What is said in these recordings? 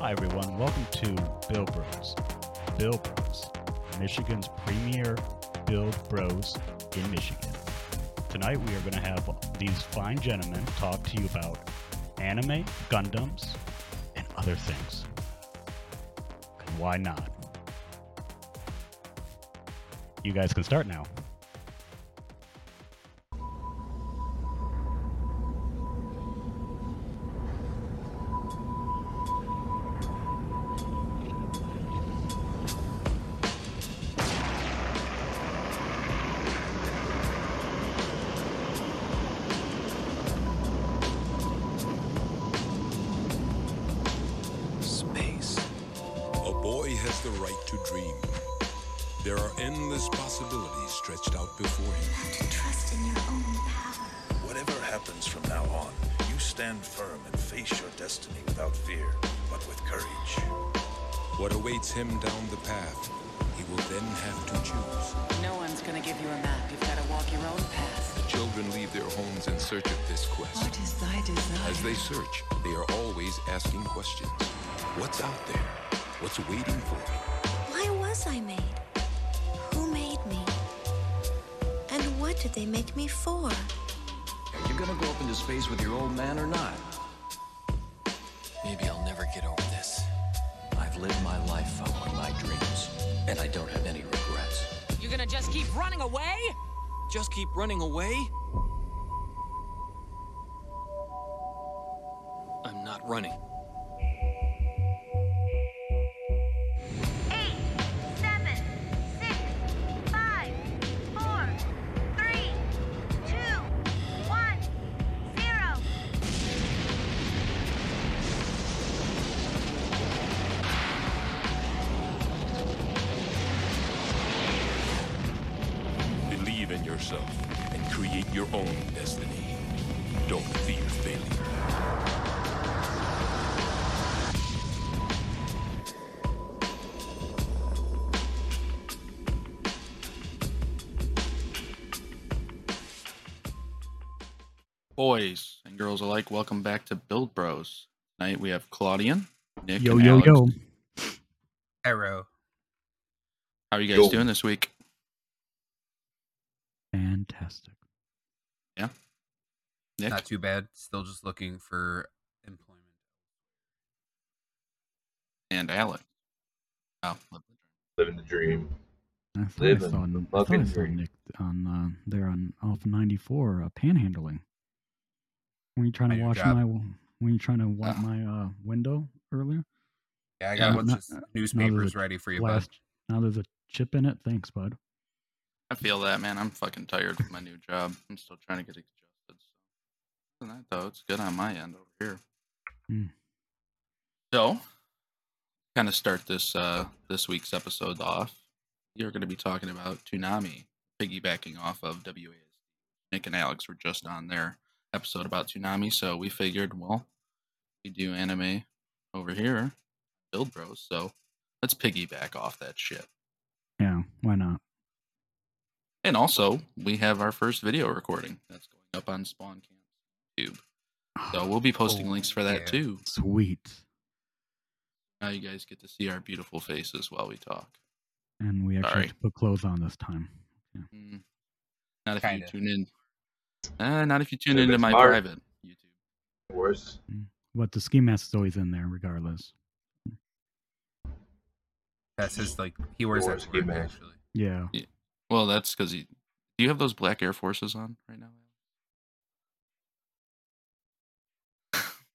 Hi, everyone. Welcome to Build Bros. Build Bros, Michigan's premier Build Bros in Michigan. Tonight, we are going to have these fine gentlemen talk to you about anime, Gundams, and other things. And why not? You guys can start now. Boys and girls alike, welcome back to Build Bros. Tonight we have Claudian, Nick, Yo, and yo, Alex. yo. Arrow. How are you guys doing this week? Fantastic. Yeah. Nick, Not too bad. Still just looking for employment. and Alex. Oh, living the dream. I thought I saw, the I thought I saw. Nick on uh, there on off 94 uh, panhandling. When you trying to new wash job. my when you trying to wipe my uh, window earlier? Yeah, I got a bunch not- uh, newspapers ready for you, bud. Now there's a chip in it. Thanks, bud. I feel that, man. I'm fucking tired with my new job. I'm still trying to get adjusted. So. Other than that, though, it's good on my end over here. Hmm. So, kind of start this uh this week's episode off. You're going to be talking about Toonami, piggybacking off of WAS. Nick and Alex were just on their episode about Toonami, so we figured, well, we do anime over here, Build Bros, so let's piggyback off that shit. Yeah, why not? And also, we have our first video recording that's going up on Spawn Camp YouTube. So we'll be posting Oh, links for that yeah. too. Sweet. Now you guys get to see our beautiful faces while we talk. And we actually have to put clothes on this time. Mm. Not if Kinda. you tune in. Uh, not if you tune Yeah, into my smart. private YouTube. Worse. But the ski mask is always in there, regardless. That's his like he wears that Yours, to work, Ski Mask. actually. Yeah. Well, that's because he. Do you have those black Air Forces on right now?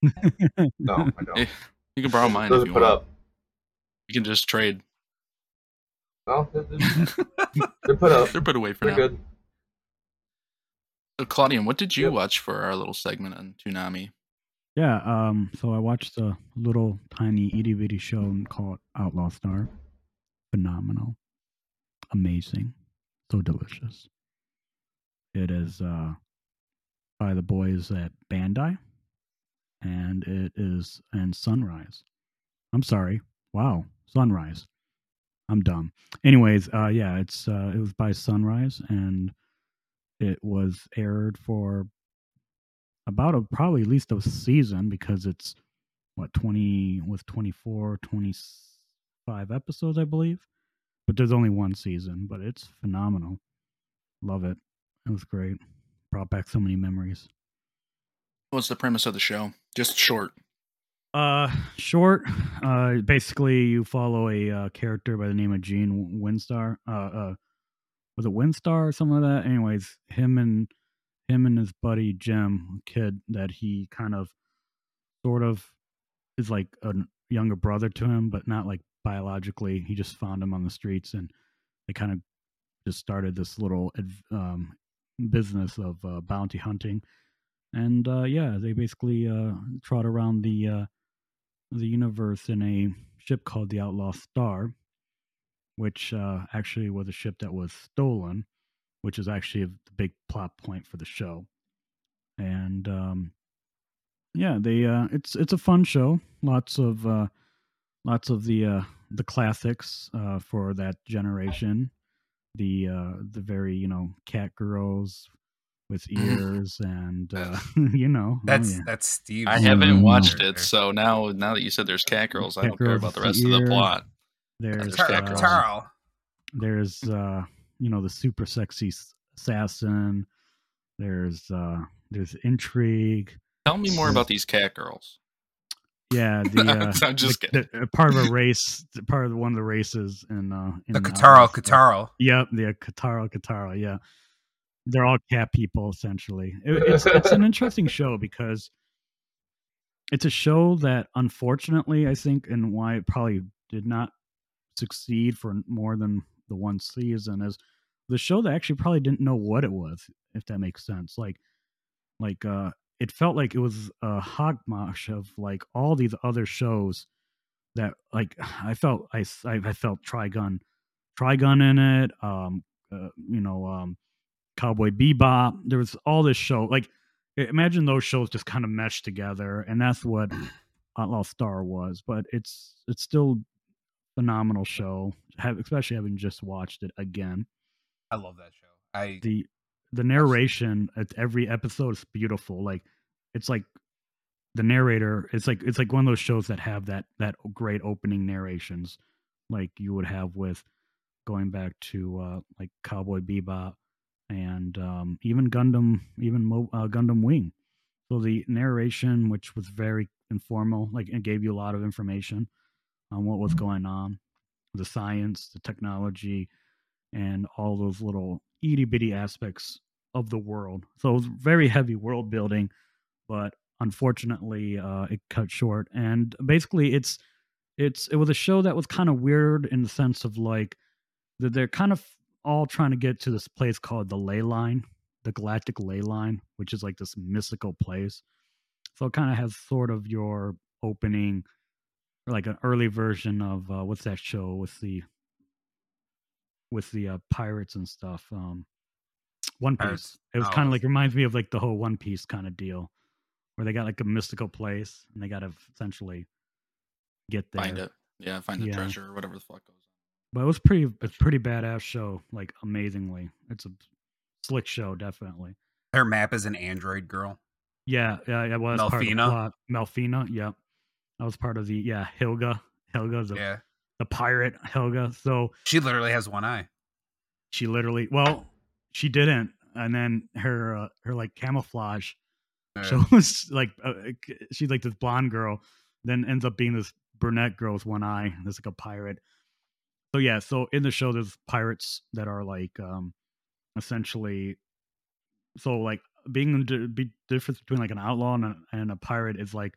No, I don't. You can borrow mine if Doesn't you put want. up. You can just trade. Well, they're, they're- they're put up. They're put away for Pretty now. good. So, Claudian, what did you Yep. watch for our little segment on Toonami? Yeah, um, so I watched a little tiny itty bitty show called Outlaw Star. Phenomenal. Amazing. So delicious. It is uh by the boys at Bandai. And it is and Sunrise. I'm sorry. Wow. Sunrise. I'm dumb. Anyways, uh yeah, it's uh it was by Sunrise and it was aired for about a probably at least a season because it's what 20 with 24 25 episodes i believe? But there's only one season but it's phenomenal. Love it. It was great. Brought back so many memories. What's the premise of the show? Just short. uh short uh basically you follow a uh, character by the name of gene winstar uh uh was it winstar or something like that? Anyways him and him and his buddy jim kid that he kind of sort of is like a younger brother to him but not like biologically. He just found him on the streets and they kind of just started this little um business of uh, bounty hunting. And uh yeah they basically uh trot around the uh the universe in a ship called the Outlaw Star, which uh, actually was a ship that was stolen, which is actually the big plot point for the show. And um, yeah, they uh, it's it's a fun show. Lots of uh, lots of the uh, the classics uh, for that generation. The uh, the very you know cat girls with ears and uh, you know oh, That's yeah. that's Steve. I haven't watched it, so now now that you said there's cat girls, I don't care about the with rest of the plot. There's Cat uh. Carl. there's uh you know the super sexy assassin there's uh there's intrigue Tell me more There's- about these cat girls. yeah the uh, I'm just the- kidding. the- uh, part of a race part of one of the races in uh in The uh, Kataro, Outlaw Star. Kataro. yep the kataro kataro yeah they're all cat people essentially It- it's it's an interesting show because it's a show that unfortunately i think and why it probably did not succeed for more than the one season is the show that actually probably didn't know what it was if that makes sense. Like like uh it felt like it was a hogmash of like all these other shows that like i felt I I felt trigun trigun in it um uh, you know um cowboy bebop. There was all this show like imagine those shows just kind of meshed together and that's what outlaw star was but it's it's still phenomenal show have, especially having just watched it again. I love that show. I the the narration at every episode is beautiful like it's like the narrator it's like it's like one of those shows that have that that great opening narrations like you would have with going back to uh like cowboy bebop and um even gundam even Mo- uh, gundam wing. So the narration which was very informal like it gave you a lot of information on what was going on the science the technology and all those little itty bitty aspects of the world. So it was very heavy world building, but unfortunately, uh, it cut short. And basically, it's it's it was a show that was kind of weird in the sense of like that they're kind of all trying to get to this place called the ley line, the galactic ley line, which is like this mystical place. So it kind of has sort of your opening, like an early version of uh, what's that show with the with the uh, pirates and stuff. Um, One Piece. Pirates. It was Oh, kind of like reminds me of like the whole One Piece kind of deal, where they got like a mystical place and they got to essentially get there. Find it. Yeah, find the Yeah. treasure or whatever the fuck goes on. But it was pretty. It's pretty badass show. Like amazingly, it's a slick show. Definitely. her map is an android girl. Yeah, yeah, it was part of the Melfina? Melfina, yep. That was part of the yeah, Helga. Hilga's the, Yeah. the pirate Helga. So She literally has one eye. she literally well, she didn't. And then her uh, her like camouflage Yeah. shows like uh, she's like this blonde girl, then ends up being this brunette girl with one eye. That's like a pirate. So yeah, so in the show there's pirates that are like um essentially so like being the difference between like an outlaw and a, and a pirate is like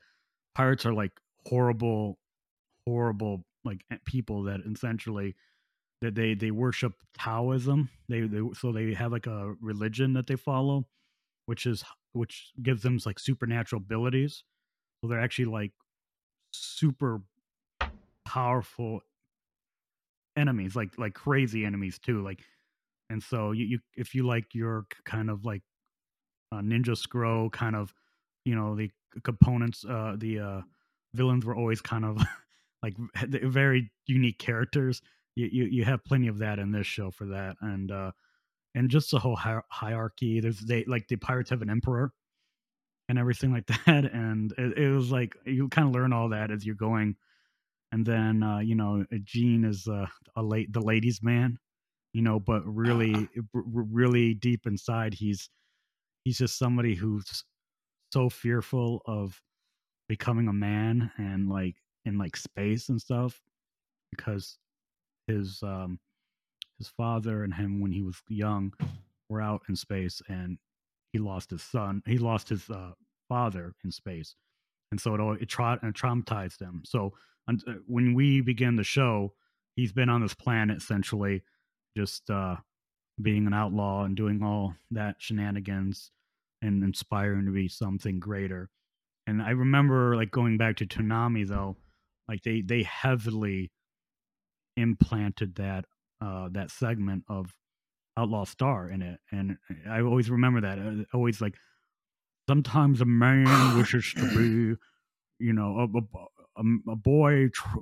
pirates are like horrible horrible like people that essentially that they they worship taoism. They they so they have like a religion that they follow which is which gives them like supernatural abilities. So they're actually like super powerful enemies like like crazy enemies too like and so you, you if you like your kind of like uh, ninja scroll kind of you know the components uh the uh villains were always kind of like very unique characters you, you you have plenty of that in this show for that and uh and just the whole hier- hierarchy there's they like the pirates have an emperor and everything like that. And it, it was like you kind of learn all that as you're going. And then uh, you know, Gene is uh, a late the ladies' man, you know, but really, r- r- really deep inside, he's he's just somebody who's so fearful of becoming a man and like in like space and stuff because his um his father and him when he was young were out in space and he lost his son he lost his uh, father in space. And so it it, tra- it traumatized him. So uh, when we begin the show he's been on this planet essentially just uh being an outlaw and doing all that shenanigans and inspiring to be something greater and i remember like going back to Toonami though like they they heavily implanted that uh that segment of outlaw star in it and i always remember that uh, always like sometimes a man wishes to be you know a, a, a, boy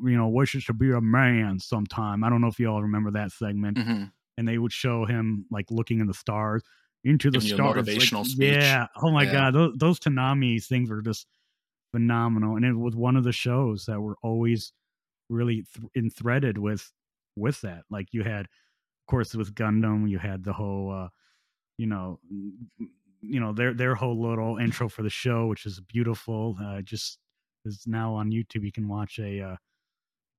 you know wishes to be a man sometime i don't know if you all remember that segment Mhm. and they would show him like looking in the stars into the Giving you a stars like, speech. yeah oh my Yeah. god those, those Toonami things were just phenomenal and it was one of the shows that were always really th- in threaded with with that like you had of course with gundam you had the whole uh you know you know their their whole little intro for the show which is beautiful uh just is now on youtube you can watch a uh you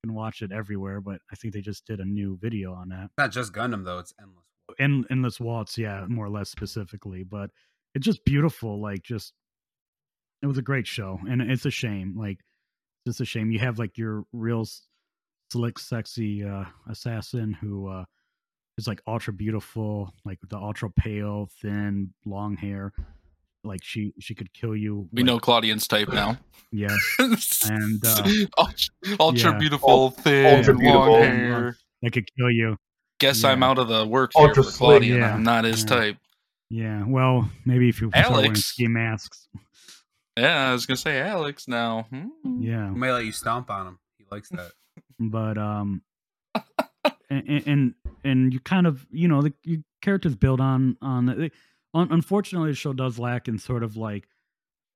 can watch it everywhere but i think they just did a new video on that Not just Gundam though; it's endless. End, endless waltz yeah more or less specifically but it's just beautiful like just it was a great show and it's a shame like it's just a shame you have like your real slick sexy uh assassin who uh is like ultra beautiful like the ultra pale thin long hair like she she could kill you We like- know Claudian's type now. yes and uh ultra, ultra yeah. beautiful, thin, ultra long beautiful. hair. that could kill you Guess I'm out of the work here Ultra for slick. Claudian. Yeah, I'm not his yeah. type. yeah well maybe if you start wearing Alex. ski masks Yeah, I was gonna say Alex now. Hmm. yeah We may let you stomp on him. He likes that. but um and and, and you kind of you know the your characters build on on the, un, unfortunately the show does lack in sort of like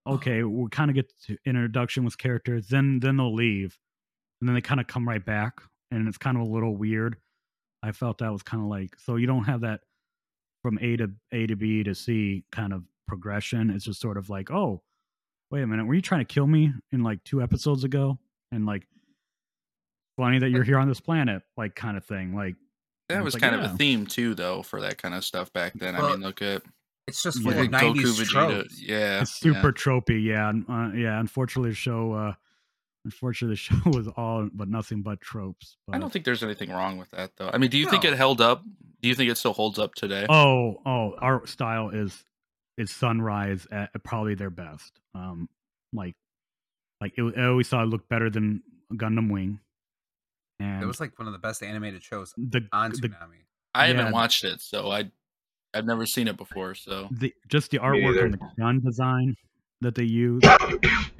okay we kind of get to introduction with characters then then they'll leave and then they kind of come right back and it's kind of a little weird i felt that was kind of like so you don't have that from a to a to b to c kind of progression it's just sort of like oh wait a minute were you trying to kill me in like two episodes ago and like funny that you're here on this planet like kind of thing like That it's was like, kind of a theme too, though, for that kind of stuff back then. I mean, look at It's just Yeah. full of look at Goku, nineties Vegeta. tropes. Yeah, it's super yeah. tropey yeah uh, yeah unfortunately the show uh unfortunately the show was all but nothing but tropes but I don't think there's anything wrong with that, though. I mean, do you think it held up? Do you think it still holds up today? oh oh our style is is sunrise at, at probably their best um like like it, i always thought it looked better than gundam wing and It was like one of the best animated shows the on the, Toonami. I yeah. haven't watched it, so I I've never seen it before. So the just the artwork and the gun design that they use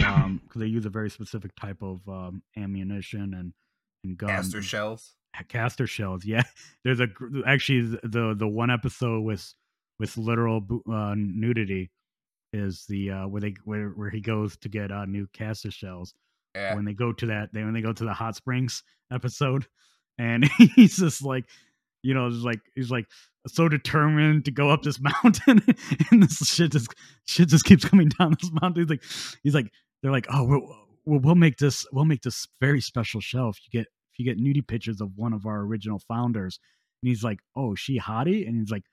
um because they use a very specific type of um ammunition and and gun Caster shells. caster shells yeah there's a actually the the one episode with with literal uh, nudity is the uh where they where, where he goes to get uh new caster shells Yeah. when they go to that they when they go to the hot springs episode and he's just like you know just like he's like so determined to go up this mountain and this shit just shit just keeps coming down this mountain. He's like he's like they're like oh we'll, we'll, make this we'll make this very special shelf. You get if you get nudie pictures of one of our original founders. And he's like oh she hottie? And he's like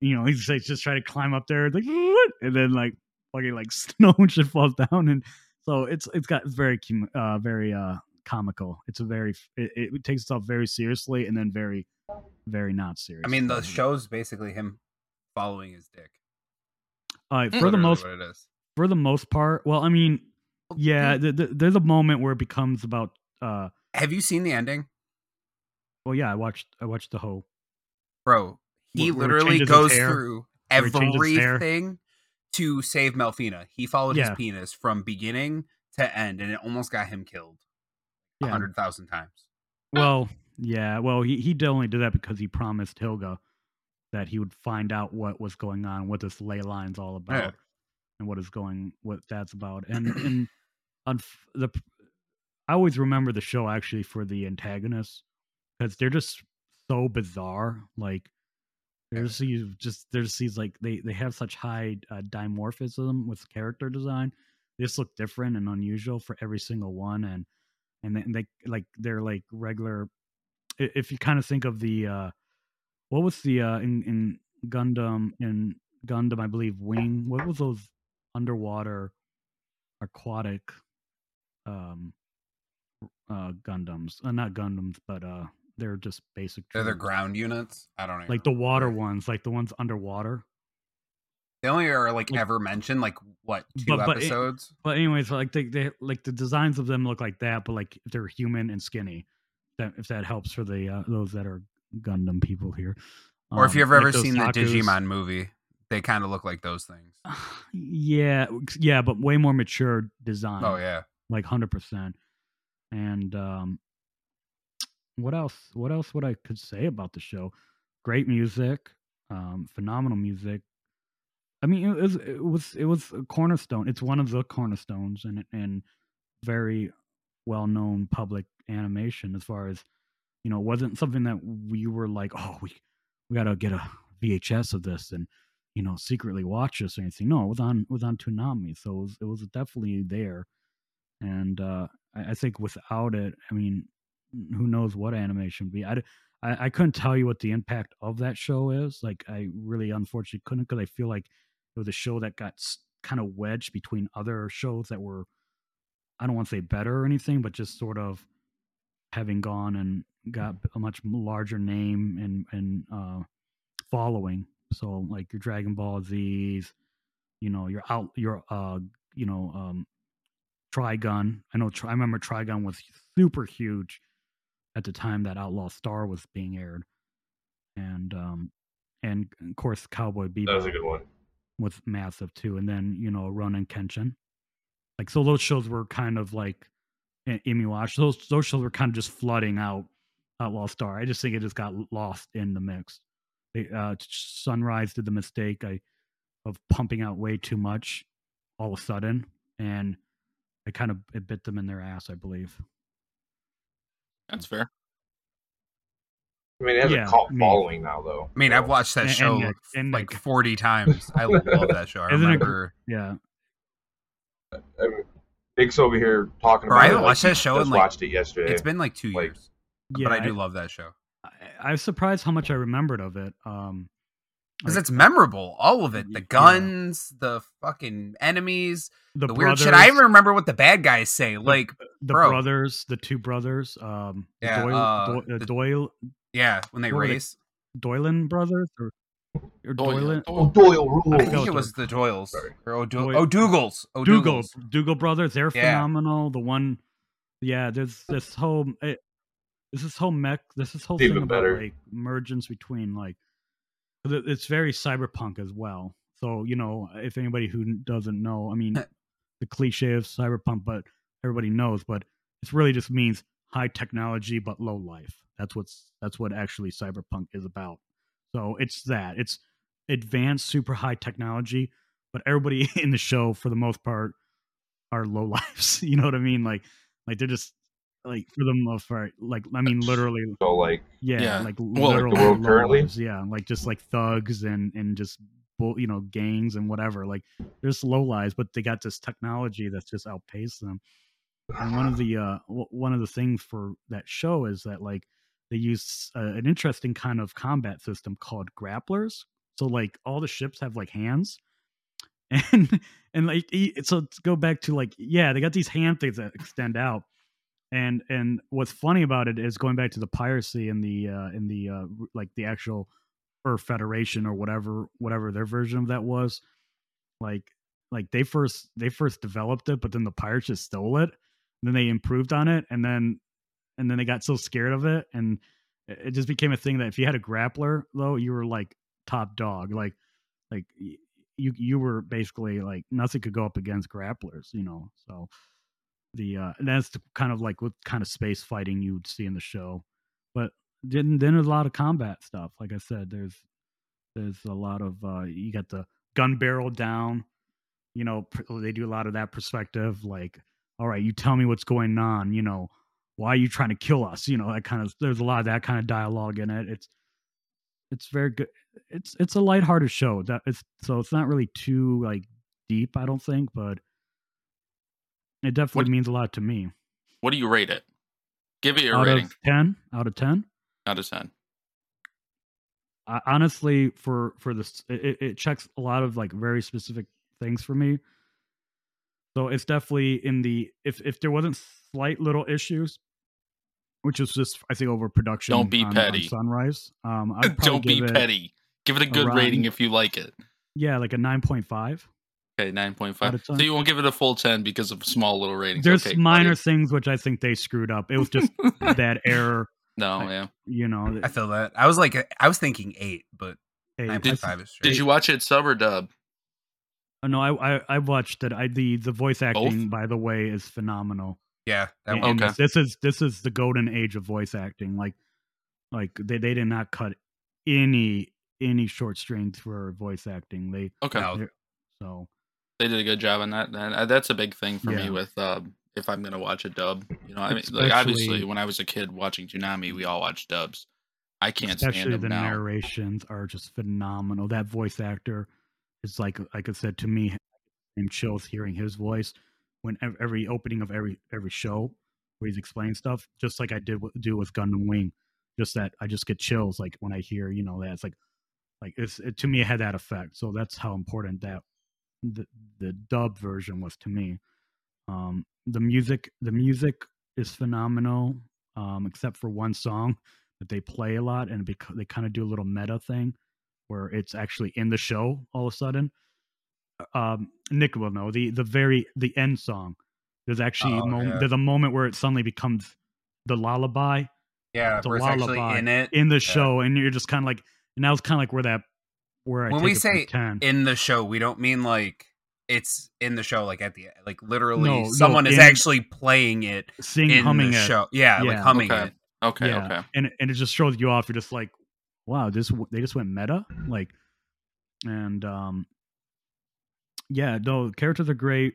you know he's like just trying to climb up there like and then like fucking like snow and shit falls down. And so it's it's got very uh very uh comical it's a very it, it takes itself very seriously and then very very not serious I mean, the show's basically him following his dick. uh, for the most what it is. for the most part well i mean yeah th- th- there's a moment where it becomes about uh Have you seen the ending, well yeah i watched i watched the whole bro? He Where- where literally changes goes hair? through Where it changes his hair? everything to save Melfina. He followed Yeah. his penis from beginning to end, and it almost got him killed a yeah hundred thousand times. Well, yeah. Well, he he did only did that because he promised Hilga that he would find out what was going on, what this ley line's all about, Yeah. and what is going what that's about and and on the I always remember the show actually for the antagonists because they're just so bizarre. Like there's these just there's these like they they have such high uh, dimorphism with character design. They just look different and unusual for every single one, and and they, and they like they're like regular. If you kind of think of the uh what was the uh in in Gundam in Gundam I believe Wing what was those underwater aquatic um uh Gundams uh, not Gundams but uh they're just basic They're the ground units. I don't know. like the water ones like the ones underwater They only are like Like- ever mentioned like what two But- but it- episodes? But anyways, like they, they like the designs of them look like that, but like if they're human and skinny. That if that helps for the uh, those that are Gundam people here. or if Um, you've ever those seen the Digimon movie, they kind of look like those things. Yeah, yeah, but way more mature design. Oh yeah. like hundred percent. And um, what else? What else would I could say about the show? Great music, um, phenomenal music. I mean, it was it was it was a cornerstone. It's one of the cornerstones, and and very well known public animation as far as you know. It wasn't something that we were like, oh, we we got to get a VHS of this and you know secretly watch this or anything. No, it was on it was on Toonami, so it was, it was definitely there. And uh, I, I think without it, I mean, who knows what animation would be? I I couldn't tell you what the impact of that show is. Like, I really unfortunately couldn't because I feel like it was a show that got kind of wedged between other shows that were, I don't want to say better or anything, but just sort of having gone and got a much larger name and and uh, following. So like your Dragon Ball Z's, you know, your out your uh, you know, um, Trigun. I know. I remember Trigun was super huge at the time that Outlaw Star was being aired, and um, and of course Cowboy Bebop That was a good one. Was massive too. And then you know Rurouni Kenshin, like so those shows were kind of like I- Inuyasha. Those those shows were kind of just flooding out Outlaw Star. I just think it just got lost in the mix. They, uh, Sunrise did the mistake I, of pumping out way too much all of a sudden, and it kind of it bit them in their ass, I believe. That's fair. I mean, it has Yeah, a cult I mean- following now, though. I mean, I've watched that And- and show yet- and like like- 40 times. I love that show. I Isn't it remember. Yeah, I mean, Big's over here talking Bro, about I it. haven't like watched he that show in, Just like- watched it yesterday. It's been like two Like, years, yeah. but I do love that show I, I was surprised how much I remembered of it. Um, because like, it's memorable. All of it, the Yeah. guns, the fucking enemies, the, the, weird shit. I even remember what the bad guys say. Like, the bro. brothers, the two brothers, um, Yeah, Doyle, uh, Doyle, uh, the- Doyle, yeah, when they What were they- race. Doylan brothers, or, or oh, Doyle, Doylan, oh, Doyle. Doyle rules. I I think it it. was the Doyles Sorry. or O'Du- Doyle- O'Dougals. Dougal, O'Dougals. Dougal brothers, they're Yeah. phenomenal. The one, yeah, there's this whole, eh, it, this is whole mech, this is whole It's thing even about better. like mergence between like it's very cyberpunk as well. So you know, if anybody who doesn't know, I mean, the cliche of cyberpunk, but everybody knows, but it really just means high technology but low life. That's what's that's what actually cyberpunk is about. So it's that. It's advanced super high technology, but everybody in the show for the most part are low lives. You know what I mean? Like like they're just like for the most part, like I mean literally So, like, yeah, Yeah. like Well, like the world low currently? lives, yeah, like just like thugs and and just bull, you know, gangs and whatever. Like there's low lives, but they got this technology that's just outpaced them. And one of the uh w- one of the things for that show is that like they use uh, an interesting kind of combat system called grapplers. So like all the ships have like hands, and and like so to go back to like yeah they got these hand things that extend out. And and what's funny about it is going back to the piracy in the uh in the uh like the actual Earth Federation or whatever whatever their version of that was like like they first they first developed it but then the pirates just stole it then they improved on it and then and then they got so scared of it and it just became a thing that if you had a grappler though you were like top dog. Like like you you were basically like nothing could go up against grapplers you know? So the uh that's the kind of like what kind of space fighting you would see in the show. But then then there's a lot of combat stuff like i said there's there's a lot of uh you got the gun barrel down you know they do a lot of that perspective like all right you tell me what's going on you know why are you trying to kill us? You know that kind of there's a lot of that kind of dialogue in it. It's it's very good it's it's a lighthearted show that it's so it's not really too like deep i don't think but it definitely What- means a lot to me. What do you rate it? Give it your out rating. 10 out of 10 out of ten. I, honestly for for this it- it checks a lot of like very specific things for me so it's definitely in the if if there wasn't slight little issues which is just i think over production Don't be on- on petty. sunrise um I'd probably Don't be it- petty. Give it a good around- rating if you like it. yeah like a 9.5 Okay, nine point Out five. of So you won't give it a full ten because of small little ratings. there's okay, minor buddy. things which i think they screwed up it was just that error No, I- yeah. you know I feel that. I was like, I was thinking eight, but hey, nine Did- point five is straight. Did you watch it sub or dub? Uh, no I, I i watched it i the the voice acting by the way is phenomenal Yeah, that And- one. and Okay. this, this is this is the golden age of voice acting. Like, like they, they did not cut any any short strings for voice acting. They Okay, so they did a good job on that. And uh, that's a big thing for me with um, if I'm gonna watch a dub. You know, I mean, like obviously when I was a kid watching Toonami, we all watched dubs. I can't stand especially them the now. narrations are just phenomenal. That voice actor is like like I said to me, and chills hearing his voice when every opening of every every show where he's explaining stuff, just like I did do with Gundam Wing. Just that I just get chills like when I hear you know that it's like like it's it, to me it had that effect. So that's how important that the the dub version was to me. Um, the music the music is phenomenal, um, except for one song that they play a lot, and because they kind of do a little meta thing where it's actually in the show all of a sudden. Um, Nick will know the the very the end song. There's actually a Oh, moment, yeah. there's a moment where it suddenly becomes the lullaby Yeah, It's a where it's actually lullaby in it. in the show, and you're just kind of like, and that was kind of like where that where I when take we say in the show, we don't mean like it's in the show, like at the like literally No, no, someone is in- actually playing it sing in humming the it. show. Yeah, like humming Okay. it. Okay, yeah. okay. and and it just throws you off. You're just like, wow, this they just went meta, like, and um, yeah, no, characters are great.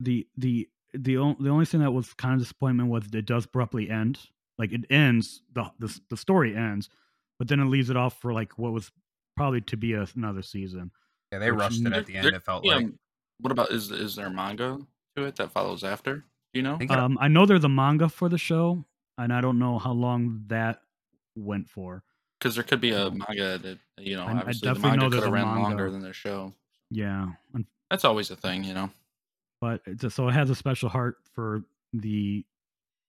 The the the only the only thing that was kind of disappointment was it does abruptly end. Like it ends the the the story ends, but then it leaves it off for like what was probably to be a, another season. Yeah, they rushed it at the end. It felt yeah, like What about is is there manga to it that follows after? You know? I think it- Um, I know there's a manga for the show, and I don't know how long that went for. Because there could be a manga that you know. I- I obviously, the definitely know manga could have ran longer than their show. Yeah, That's always a thing, you know. but it's a, so it has a special heart for the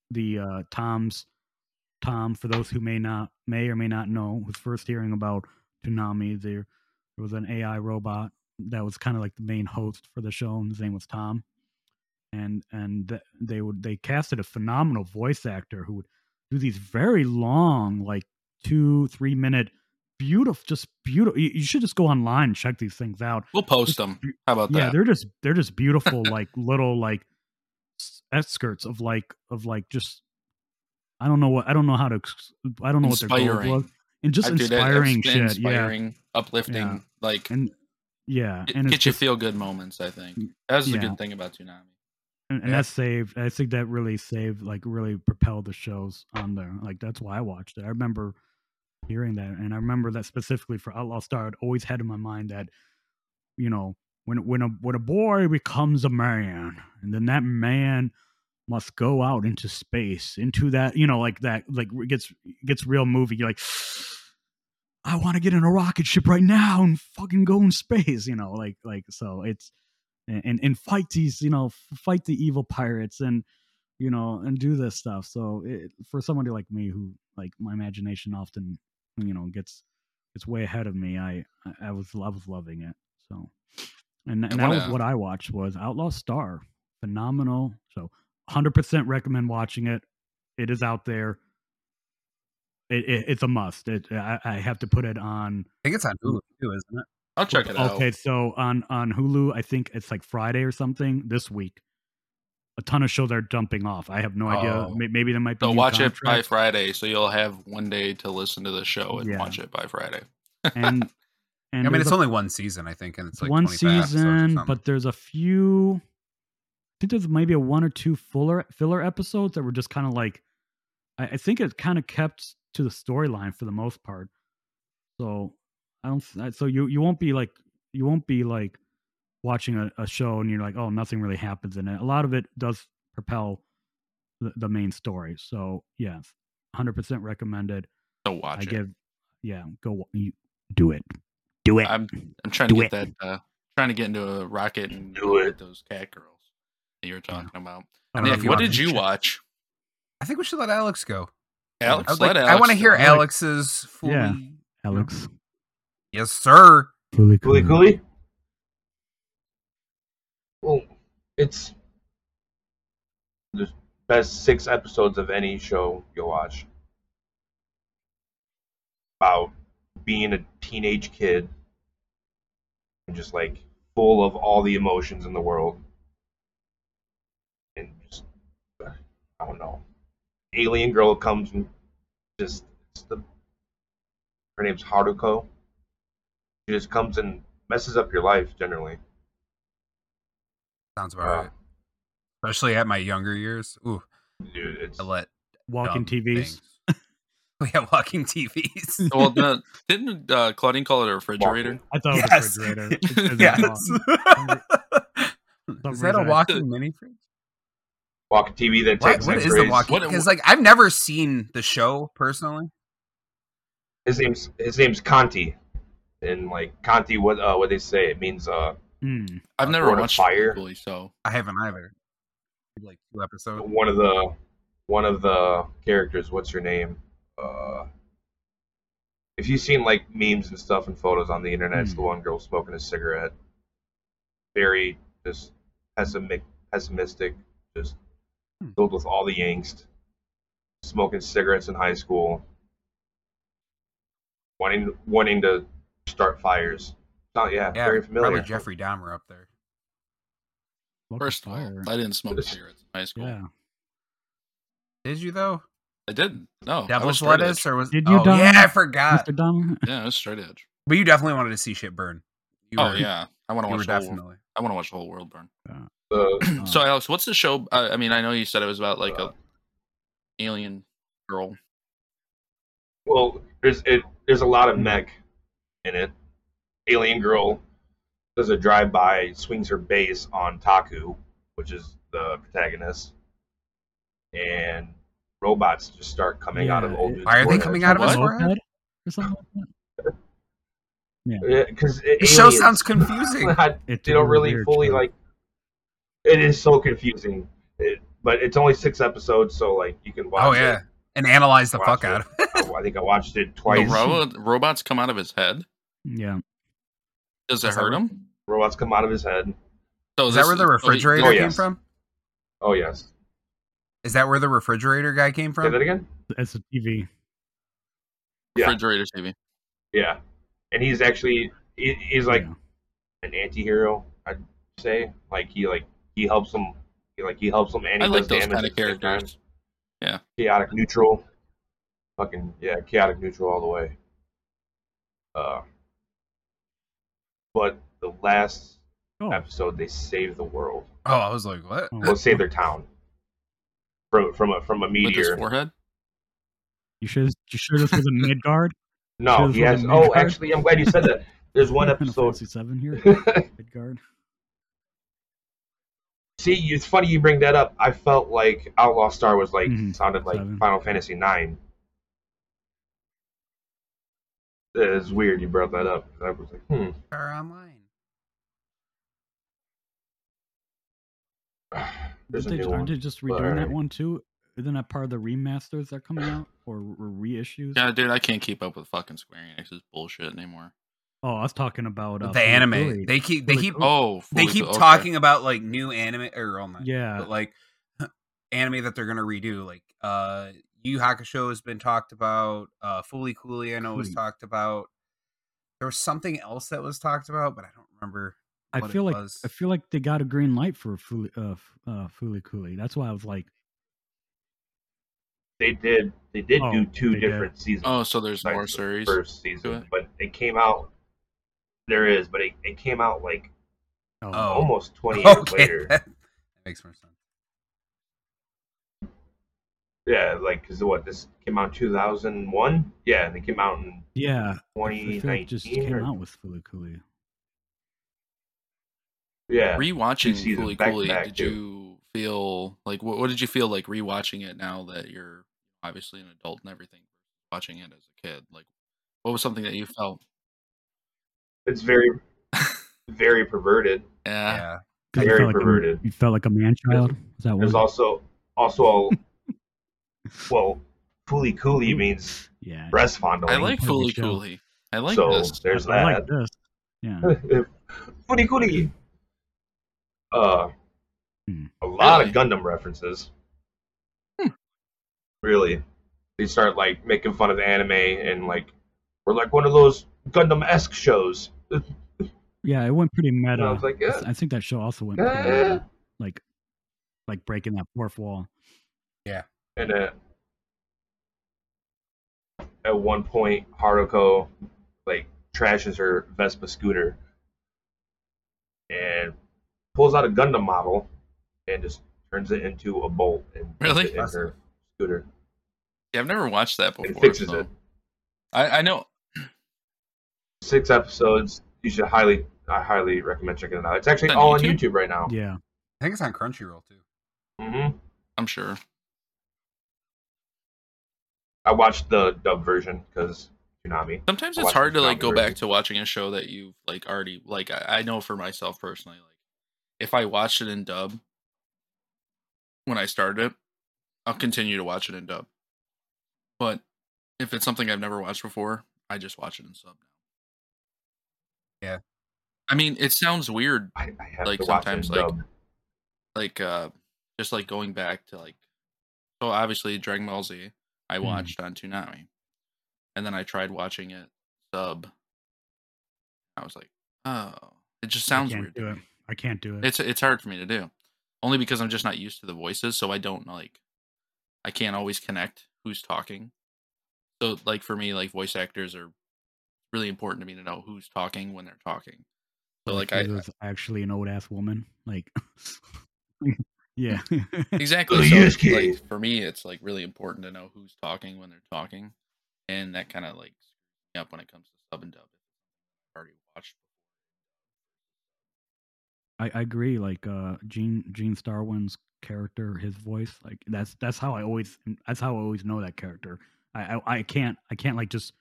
the uh Tom's Tom. For those who may not may or may not know, was first hearing about Toonami. There, there was an AI robot that was kind of like the main host for the show, and his name was Tom. And and th- they would they casted a phenomenal voice actor who would do these very long, like two three minute, beautiful, just beautiful. You, you should just go online and check these things out. We'll post them. How about yeah that? Yeah, they're just they're just beautiful like little like skirts of like of like just i don't know what i don't know how to i don't know what their goal Inspiring. was and just I inspiring shit inspiring, uplifting, Yeah. like yeah and yeah and get you just, feel good moments. I think mm, that's the good thing about Toonami, and, and Yeah. that saved i think that really saved like really propelled the shows on there like that's why i watched it i remember hearing that and i remember that specifically for outlaw star i'd always had in my mind that you know when when a when a boy becomes a man and then that man must go out into space into that you know like that like gets gets real movie you're like i want to get in a rocket ship right now and fucking go in space you know like like so it's and and, fight these you know fight the evil pirates and you know and do this stuff. So it, for somebody like me who like my imagination often you know gets gets way ahead of me. I i, I was i was loving it so. And, and that was what i watched was outlaw star. Phenomenal. So 100% recommend watching it. It is out there. It, it, it's a must. It I, I have to put it on I think it's on Hulu too, isn't it? I'll check it out. Okay, so on on Hulu, I think it's like Friday or something this week. A ton of shows are dumping off. I have no idea. Oh. May- Maybe there might be. So new watch it by. Friday, so you'll have one day to listen to the show and Yeah. watch it by Friday. and And I mean, it's a- only one season, I think, and it's like one 25 episodes or season, but there's a few. I think there's maybe a one or two fuller filler episodes that were just kind of like. I, I think it kind of kept to the storyline for the most part. So I don't. So you you won't be like you won't be like watching a, a show and you're like oh nothing really happens in it. A lot of it does propel the, the main story. So yes, hundred percent recommended. So watch I it. give yeah go you do it do it. I'm I'm trying Do to get it. that uh trying to get into a rocket and Do get it. those cat girls that you were talking about. I Nick, what did you watch? I think we should let Alex go. Alex, I would like- let I want to hear go. Alex's fully. Yeah. Alex. Yes, sir. Fooly Cooley Cooley? Well, it's the best six episodes of any show you'll watch. About being a teenage kid and just like full of all the emotions in the world. And just, I don't know. Alien girl comes and just, the, her name's Haruko. She just comes and messes up your life generally. Sounds about right. Especially at my younger years. Ooh, Dude, it's I let Walking TVs. things. we have walking TVs. well, no, didn't uh, Claudian call it a refrigerator? I thought Yes. it was a refrigerator. It says yes. that Is that a reason I- walking mini fridge? walking TV that What, takes what is the walking? Because like I've never seen the show personally. His name's his name's Conti, and like Conti, what uh, what they say it means uh Mm. I've Uh, never Lord watched Fire. Fully, so I haven't either. Like two episodes. one of the one of the characters. What's her name? Uh, if you've seen like memes and stuff and photos on the internet, it's the Hmm. one girl smoking a cigarette. Very just pessimic, pessimistic, just Hmm. filled with all the angst. Smoking cigarettes in high school. Wanting wanting to start fires. Oh yeah, Yeah, very familiar. probably Jeffrey Dahmer up there. Look first at of all. I didn't smoke cigarettes in high school. yeah. Did you though? I didn't. No, Devil's lettuce edge. or was? Did you, oh, Dom? yeah, I forgot. Mr. Dom. Yeah, I was straight edge. But you definitely wanted to see shit burn. You oh were- yeah, I want to watch. The whole. I want to watch the whole world burn. The- uh, uh. So Alex, what's the show? Uh, I mean, I know you said it was about like a uh. alien girl. Well, there's it. There's a lot of mm. mech in it. Alien girl does a drive-by, swings her bass on Taku, which is the protagonist, and robots just start coming out of old. it- dude's Why are they coming out of his What? forehead? Moped or something like that? Yeah. Yeah, Because it, The show sounds confusing. not- It's they don't really fully show. like. It is so confusing, it, but it's only six episodes, so like you can oh, watch. Oh yeah, and analyze the Watch fuck it. out of it. it. I think I watched it The twice. ro- robots come out of his head. Yeah. Does it hurt right? him? Robots come out of his head. So Is that where the refrigerator Oh, came from? Oh yes. Is that where the refrigerator guy came from? Say from? that again. It's a TV. Yeah. refrigerator TV. Yeah, and he's actually he's like Yeah. an anti-hero, I'd say. Like he like he helps them. He like he helps them and I he like does those kind of the same time. characters. Chaotic neutral. Fucking yeah, chaotic neutral all the way. Uh, but the last Oh. episode, they save the world. Oh, I was like, what? Oh. Well, save their town from from a from a With meteor. forehead. You sure? You sure this was a Midgard? No, Shows he from has. Oh, actually, I'm glad you said that. There's one episode. Fantasy Seven here. Midgard. See, it's funny you bring that up. I felt like Outlaw Star was like Mhm, sounded like seven. Final Fantasy Nine. It's weird you brought that up. I was like, hmm. Are online. There's Aren't they, new aren't one. they just redoing that one too? Isn't that part of the remasters that are coming out or, or reissues? Yeah, dude, I can't keep up with fucking Square Enix's bullshit anymore. Oh, I was talking about uh, the anime. Furikuri. They keep they keep Oh, they keep okay. talking about like new anime or all Yeah. but like anime that they're gonna redo. Like uh Yu Yu Hakusho has been talked about. Uh Fooly Cooley I know was talked about. There was something else that was talked about, but I don't remember. I what it feel like was. I feel like they got a green light for Fully uh, F- uh, Fooly Cooley. That's why I was like, They did. They did Oh, do two they did. different seasons. Oh, so there's besides more the series. First season, it? but it came out. There is, but it, it came out like Oh, Oh. almost 20 years Okay, later. that makes more sense. Yeah, like because what this came out 2001. Yeah, and it came out in yeah. I feel like 2019. it just or- came out with Fooly Cooley. yeah, Rewatching Two seasons Cooley back to Cooley, back, did too. you feel like what, what did you feel like rewatching it now that you're obviously an adult and everything, watching it as a kid? Like, what was something that you felt? it's very, very perverted. Yeah, Yeah. 'Cause you Very felt like a- perverted. you felt like a man child. Is that There's what? also also well, Fooly Cooley means yeah. breast fondling. I like Pretty Fooly good. Cooley. I like so this. there's I like that. this. Yeah. Fooly Cooley. Uh, Hmm. a lot Really? of Gundam references. Hmm. Really, they start like making fun of anime and like we're like one of those Gundam esque shows. Yeah, it went pretty meta. I was like, yeah. I think that show also went pretty Yeah. meta. Like, like breaking that fourth wall. And at, at one point, Haruko like trashes her Vespa scooter and pulls out a Gundam model and just turns it into a bolt and puts Really? it in her scooter Yeah, I've never watched that and before. fixes so- it. I, I know. Six episodes. You should highly, I highly recommend checking it out. It's actually On all on YouTube? YouTube right now. Yeah. I think it's on Crunchyroll too. hmm I'm sure. I watched the dub version because Toonami. Sometimes it's hard to like go Toonami back to watching a show that you've like already like. I, I know for myself personally, like if I watched it in dub when I started it, I'll continue to watch it in dub. But if it's something I've never watched before, I just watch it in sub now. Yeah. I mean, it sounds weird, I, I have Like, to watch sometimes, it in like, dub. like uh just like going back to like so obviously Dragon Ball Z I Mhm. watched on Toonami. And then I tried watching it sub. I was like, oh, it just sounds weird. do it. I can't do it. It's it's hard for me to do. Only because I'm just not used to the voices, so I don't like I can't always connect who's talking. So like for me, like voice actors are really important to me to know who's talking when they're talking. So like I was actually an old ass woman. Like, yeah. exactly so yes, it's, like for me it's like really important to know who's talking when they're talking. And that kind of like screws me up when it comes to sub and dub. I've already watched I, I agree. Like uh, Gene Gene Starwind's character, his voice, like that's that's how I always that's how I always know that character. I I, I can't I can't like just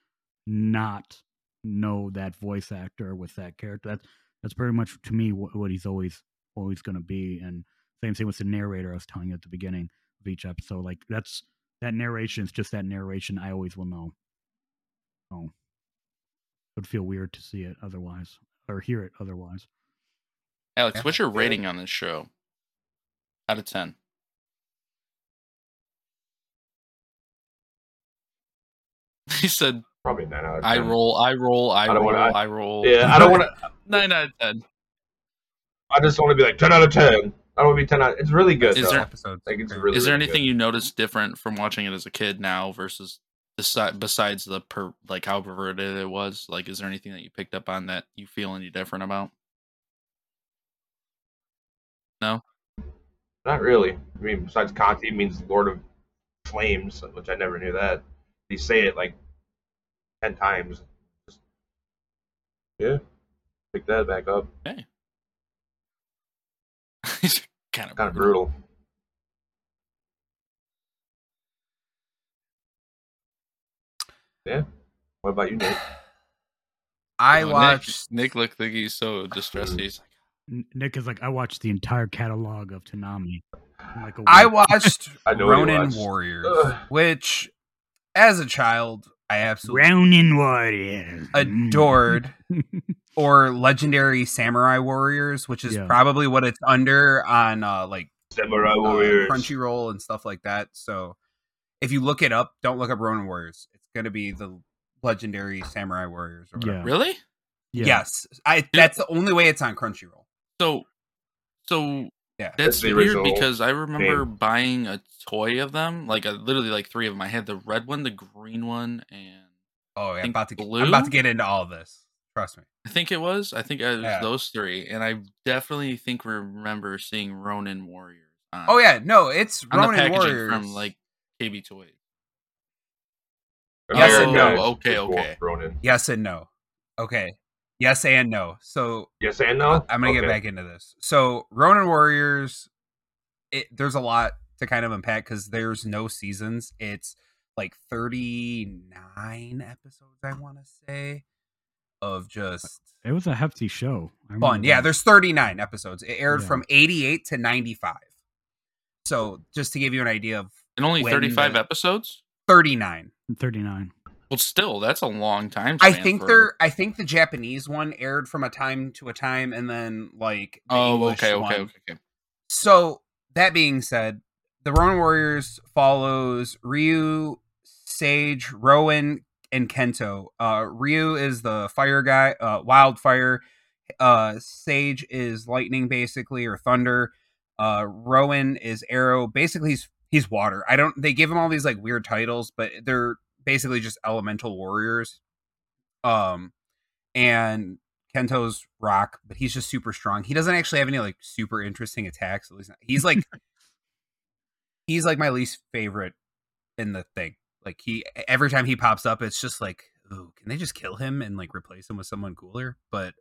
not know that voice actor with that character. That's that's pretty much to me what, what he's always always going to be. And same thing with the narrator I was telling you at the beginning of each episode. Like that's that narration is just that narration. I always will know. Oh, it would feel weird to see it otherwise or hear it otherwise. Alex, Yeah. what's your rating on this show? Out of ten. He said, Probably nine out of "I roll, I roll, I, I don't roll, wanna- I roll." Yeah, I don't want to. Nine out of ten. I just want to be like ten out of ten. I don't want to be ten out. It's really good. Is though. there- episodes. Like it's Great. really. Is there really anything good. you noticed different from watching it as a kid now versus besi- besides the per like how perverted it was? Like, is there anything that you picked up on that you feel any different about? No. Not really. I mean, besides Conti means Lord of Flames, which I never knew that. They say it like ten times. Just, yeah, pick that back up. He's kind of Kind of brutal. Yeah. What about you, Nate? I Oh, Nick- watched. Nick, looked like he's so distressed. He's like, Nick is like, I watched the entire catalog of Toonami. in Like a I week." watched I know Ronin watched. Warriors, Ugh. which, as a child, I absolutely Ronin Warriors. adored, or Legendary Samurai Warriors, which is Yeah. probably what it's under on uh, like Samurai uh, Warriors. Crunchyroll and stuff like that. So if you look it up, don't look up Ronin Warriors. It's gonna be the Legendary Samurai Warriors. Or whatever. Yeah. really? Yeah. Yes, I. That's the only way it's on Crunchyroll. So, so Yeah. That's weird because I remember game. buying a toy of them, like a, literally like three of them. I had the red one, the green one, and Oh, yeah, I'm about to. blue? I'm about to get into all of this. Trust me. I think it was. I think it was Yeah. those three, and I definitely think remember seeing Ronin Warriors. On, Oh yeah, no, it's on the Ronin packaging Warriors from like KB Toys. Yes Iron and oh, no. Okay, okay. Ronin. Yes and no. Okay. Yes and no. So Yes and no. I'm gonna get back into this. So Ronin Warriors, it, there's a lot to kind of unpack because there's no seasons. It's like 39 episodes, I want to say, of just It was a hefty show. I fun. Yeah, that. there's 39 episodes. It aired Yeah. from 88 to 95. So just to give you an idea of And only 35 the- episodes. 39. 39. Well, still, that's a long time. I think for- they're I think the Japanese one aired from a time to a time and then like the Oh, English okay, one okay, okay, okay. So that being said, the Ronin Warriors follows Ryu, Sage, Rowan, and Kento. Uh, Ryu is the fire guy, uh, wildfire. Uh, Sage is lightning, basically, or thunder. Uh, Rowan is arrow. Basically, he's he's water. I don't. They give him all these like weird titles, but they're basically just elemental warriors. Um, and Kento's rock, but he's just super strong. He doesn't actually have any like super interesting attacks. At least not. he's like he's like my least favorite in the thing. Like he every time he pops up, it's just like, ooh, can they just kill him and like replace him with someone cooler? But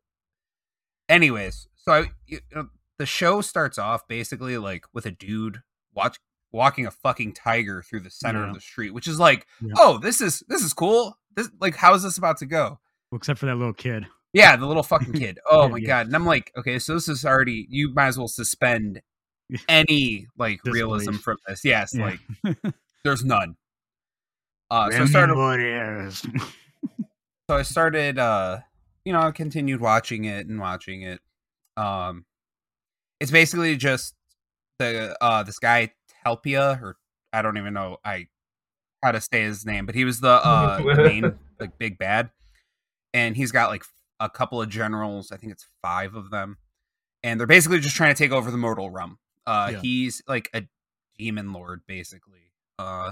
anyways, so I, you know, the show starts off basically like with a dude watch walking a fucking tiger through the center Yeah. of the street, which is like, Yeah. oh, this is this is cool. This like how is this about to go? Well, except for that little kid. Yeah, the little fucking kid. Oh Yeah, my yeah. god. And I'm like, okay, so this is already you might as well suspend any like realism Disbelief. from this. Yes, Yeah. like there's none. Uh so I started Warriors. so I started uh you know, I continued watching it and watching it. Um it's basically just the uh this guy Telpia or I don't even know I how to say his name, but he was the uh the main like big bad. And he's got like a couple of generals, I think it's 5 of them. And they're basically just trying to take over the mortal realm. Uh Yeah. he's like a demon lord basically. Uh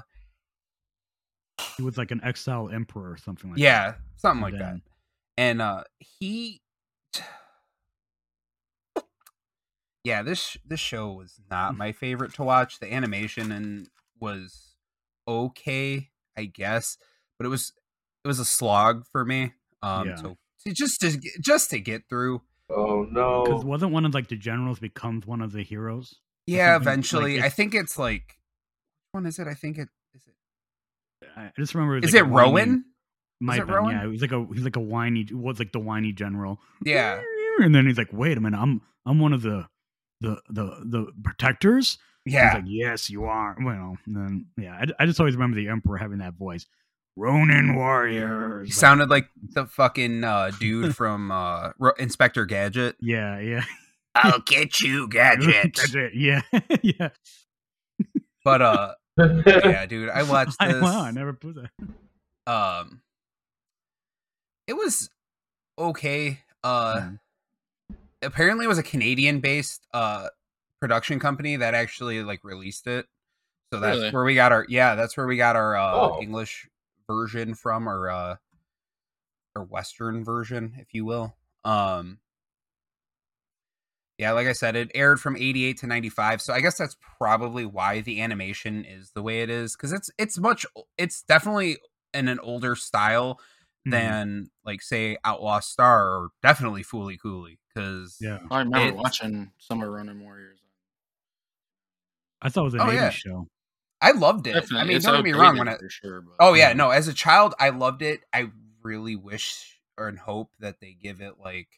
he was like an exile emperor or something like yeah, that. something And like that. and uh he yeah this this show was Mm. not my favorite to watch the animation and was okay i guess but it was it was a slog for me um Yeah. so to just to just to get through Oh no. Because wasn't one of like the generals becomes one of the heroes? yeah something, like, eventually i think it's like which one is it i think it is it I I just remember. was is like it a whiny- rowan Might it been, Rowan? Yeah, he was like a he's like a whiny was like the whiny general. yeah And then he's like, "Wait a minute, I'm I'm one of the the the the protectors." Yeah like, "Yes, you are." Well, then yeah, I, I just always remember the emperor having that voice, Ronin warriors. he Like, sounded like the fucking uh dude from uh Ro- inspector gadget yeah, yeah, i'll get you gadget. Yeah, yeah. but uh yeah dude i watched I, this wow, I never put that. um it was okay uh. Apparently it was a canadian based uh production company that actually like released it so that's Really? where we got our yeah that's where we got our uh Oh. english version from or uh or western version if you will um yeah like i said it aired from 88 to 95 so i guess that's probably why the animation is the way it is because it's it's much it's definitely in an older style Mhm. than like say outlaw star or definitely fooly cooley because Yeah, I remember It's- watching Summer Ronin Warriors. I thought it was an Oh, 80s yeah. show. i loved it Definitely, i mean it's don't get me wrong when I, for sure, but oh yeah Yeah. no as a child i loved it i really wish or and hope that they give it like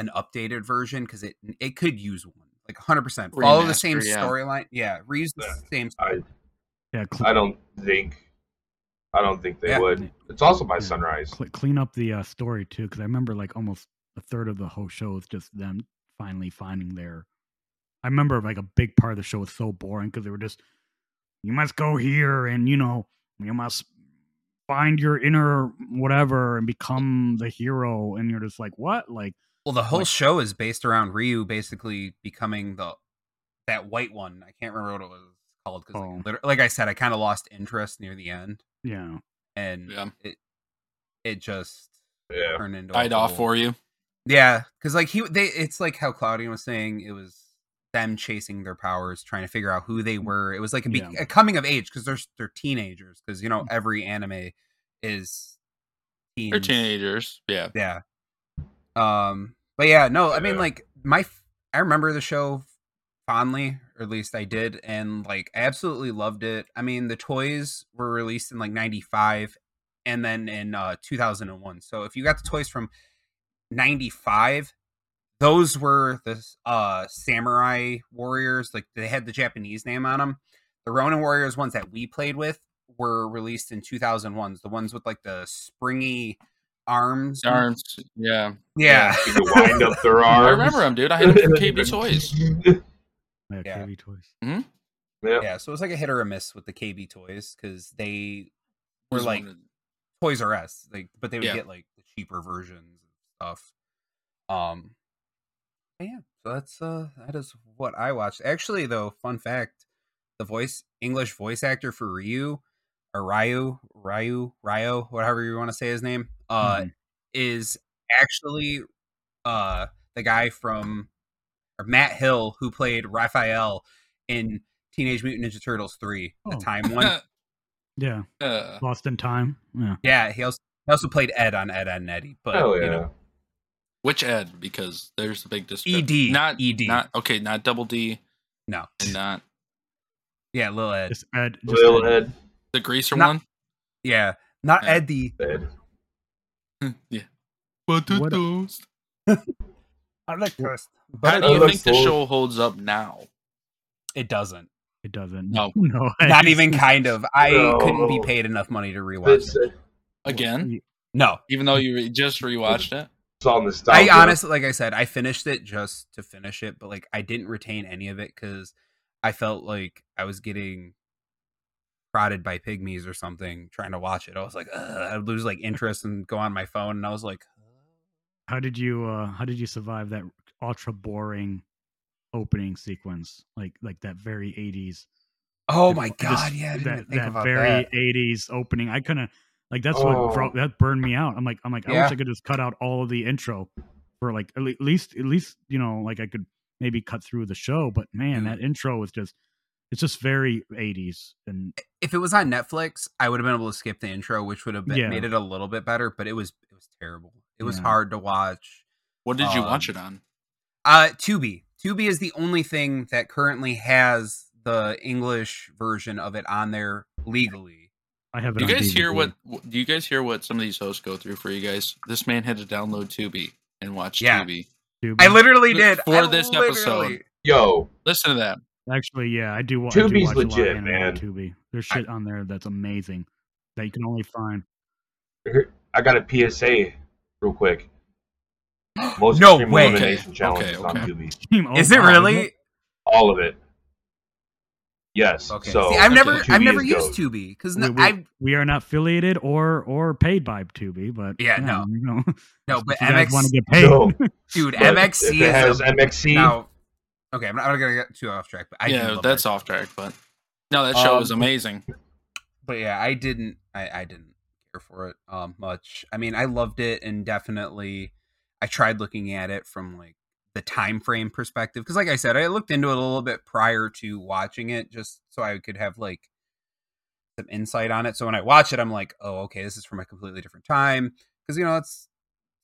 an updated version because it it could use one like 100% follow the same yeah. storyline yeah reuse the Yeah. same I Yeah, cl- I don't think I don't think they Yeah. would. It's also by Yeah. Sunrise. cl- clean up the uh, story too, because I remember like almost a third of the whole show is just them finally finding their. I remember like a big part of the show was so boring because they were just, you must go here and you know you must find your inner whatever and become the hero, and you're just like what like well the whole Like- show is based around ryu basically becoming the that white one i can't remember what it was called because Oh. like, like i said i kind of lost interest near the end yeah and Yeah. it it just Yeah. turned into a Died off for you. Yeah, because like he, they, it's like how Claudian was saying. It was them chasing their powers, trying to figure out who they were. It was like a, be- Yeah. a coming of age because they're they're teenagers. Because you know Mm. every anime is teens. They're teenagers. Yeah. Yeah. Um. But yeah, no. I mean, Yeah. like my, f- I remember the show fondly, or at least I did, and like I absolutely loved it. I mean, the toys were released in like '95, and then in uh 2001. So if you got the toys from '95, those were the uh samurai warriors. Like they had the Japanese name on them. The Ronin warriors ones that we played with were released in 2001s. The ones with like the springy arms. Arms. Yeah. Yeah. You wind up their arms. I remember them, dude. I had them from KB Toys. Yeah, Yeah. KB toys. Yeah. Yeah, so it was like a hit or a miss with the KB toys because they were like one of- Toys R Us, like, but they would Yeah. get like the cheaper versions and stuff. Um, yeah, so that's uh that is what I watched. Actually, though, fun fact: the voice English voice actor for Ryu or Ryu, Ryu, Ryo, whatever you want to say his name, uh, Mhm. is actually uh the guy from or Matt Hill who played Raphael in Teenage Mutant Ninja Turtles three, the Oh. time one. Yeah, Uh, Lost in Time. Yeah, Yeah, he also he also played Ed on Ed, Edd n Eddy. But Hell yeah. you know, which Ed? Because there's a big discrepancy. ED, Not ED. Not okay. Not double D. no, And not yeah, Lil Ed, just Ed. Just Lil Ed. Ed. the greaser Not- one. yeah, not Yeah. Eddie. Ed. Hmm, yeah. What What- toast? I like toast, How but do you think the show holds up now? it doesn't. It doesn't. No. no. Not even kind of. I couldn't be paid enough money to rewatch It's, it. Again, No, even though you re- just rewatched it. It's all nostalgia. I honestly, like I said, I finished it just to finish it, but like I didn't retain any of it because I felt like I was getting prodded by pygmies or something trying to watch it. I was like, I'd lose like interest and go on my phone, and I was like, How did you? uh How did you survive that ultra boring opening sequence? Like like that very eighties. Oh my Just god, yeah, I didn't that think that about very that. eighties opening. I couldn't. Like that's Oh. what bro- that burned me out. I'm like I'm like I Yeah. wish I could just cut out all of the intro for like at least at least you know like I could maybe cut through the show. But man, Mhm. that intro was just it's just very eighties and If it was on Netflix, I would have been able to skip the intro, which would have been, Yeah. made it a little bit better. But it was it was terrible. It was Yeah. hard to watch. What did you watch Um, it on? Uh, Tubi. Tubi is the only thing that currently has the English version of it on there legally. I have it. Do you on guys hear what? what- Do you guys hear what some of these hosts go through for you guys? This man had to download Tubi and watch Yeah. Tubi. Tubi? I literally did For I this literally- episode. Yo, Listen to that. Actually, yeah, I do. wa- I do Tubi's watch a lot of legit, man. Tubi. There's shit on there that's amazing that you can only find. I got a PSA real quick. Most No Extreme way. Elimination Okay, okay, is on okay. Tubi. Is it really? All of it. Yes. Okay. So See, I've never, okay. I've never used goat. Tubi because We, we, I we are not affiliated or or paid by Tubi, but Yeah, no. you no, but if MX, want to get paid. No. dude, But MXC if it is has a- MXC. now. Okay, I'm not, I'm not gonna get too off track, but I yeah, that's that off track, but no, that show Um, is amazing. but yeah, I didn't I, I didn't care for it um much. I mean, I loved it and definitely I tried looking at it from like the time frame perspective because like I said, I looked into it a little bit prior to watching it just so I could have like some insight on it. So when I watch it, I'm like, "Oh, okay, this is from a completely different time." Because you know, that's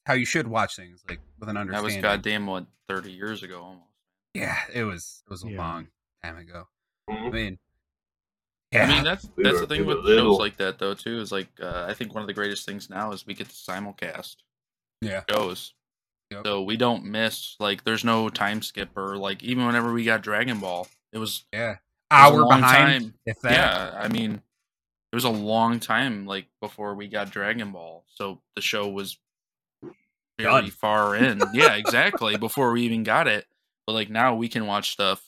how you should watch things like with an understanding That understanding. was goddamn what thirty years ago almost. Yeah, it was it was a Yeah. long time ago. I Mhm. mean, I mean, that's that's the thing with shows like that though too. Is like uh, I think one of the greatest things now is we get to simulcast yeah, shows. Yep. So we don't miss like there's no time skip or like even whenever we got Dragon Ball, it was yeah. Hour behind, time. if that. Yeah, I mean, it was a long time like before we got Dragon Ball, so the show was very far in. yeah, exactly. Before we even got it, but like now we can watch stuff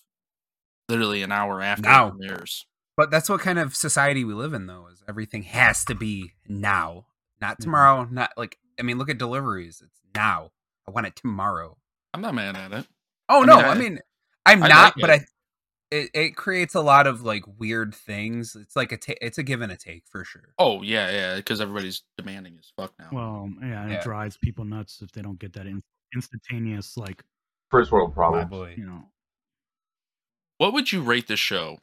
literally an hour after Now. it premieres. But that's what kind of society we live in, though. Is everything has to be now, not Mhm. tomorrow. Not like I mean, look at deliveries. It's now. I want it tomorrow. I'm not mad at it. Oh I no, mean, I, I- mean, I'm I not. like but it. I, it, it creates a lot of like weird things. It's like a ta- it's a give and a take for sure. Oh yeah, yeah, because everybody's demanding as fuck now. Well, yeah, Yeah. it drives people nuts if they don't get that in- instantaneous, like First world problem. you know. what would you rate the show?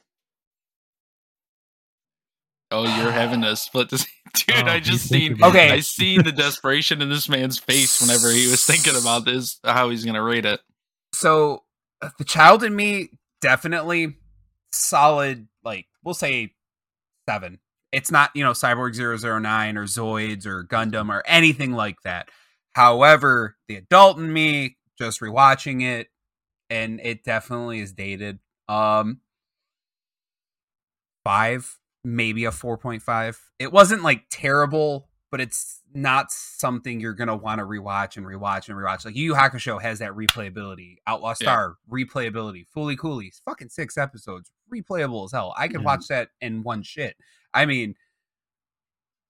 Oh, you're having to split this, dude. Oh, I just seen. Okay. I seen the desperation in this man's face whenever he was thinking about this, how he's gonna rate it. So uh, the child in me definitely solid. Like we'll say seven. It's not you know Cyborg 009 or Zoids or Gundam or anything like that. However, the adult in me just rewatching it, and it definitely is dated. Um, five, maybe a four point five. It wasn't like terrible, but it's not something you're gonna want to rewatch and rewatch and rewatch. Like Yu Yu Hakusho has that replayability. Outlaw Yeah. Star replayability. Fooly Cooley, fucking six episodes, replayable as hell. I could Yeah. watch that in one shit. I mean,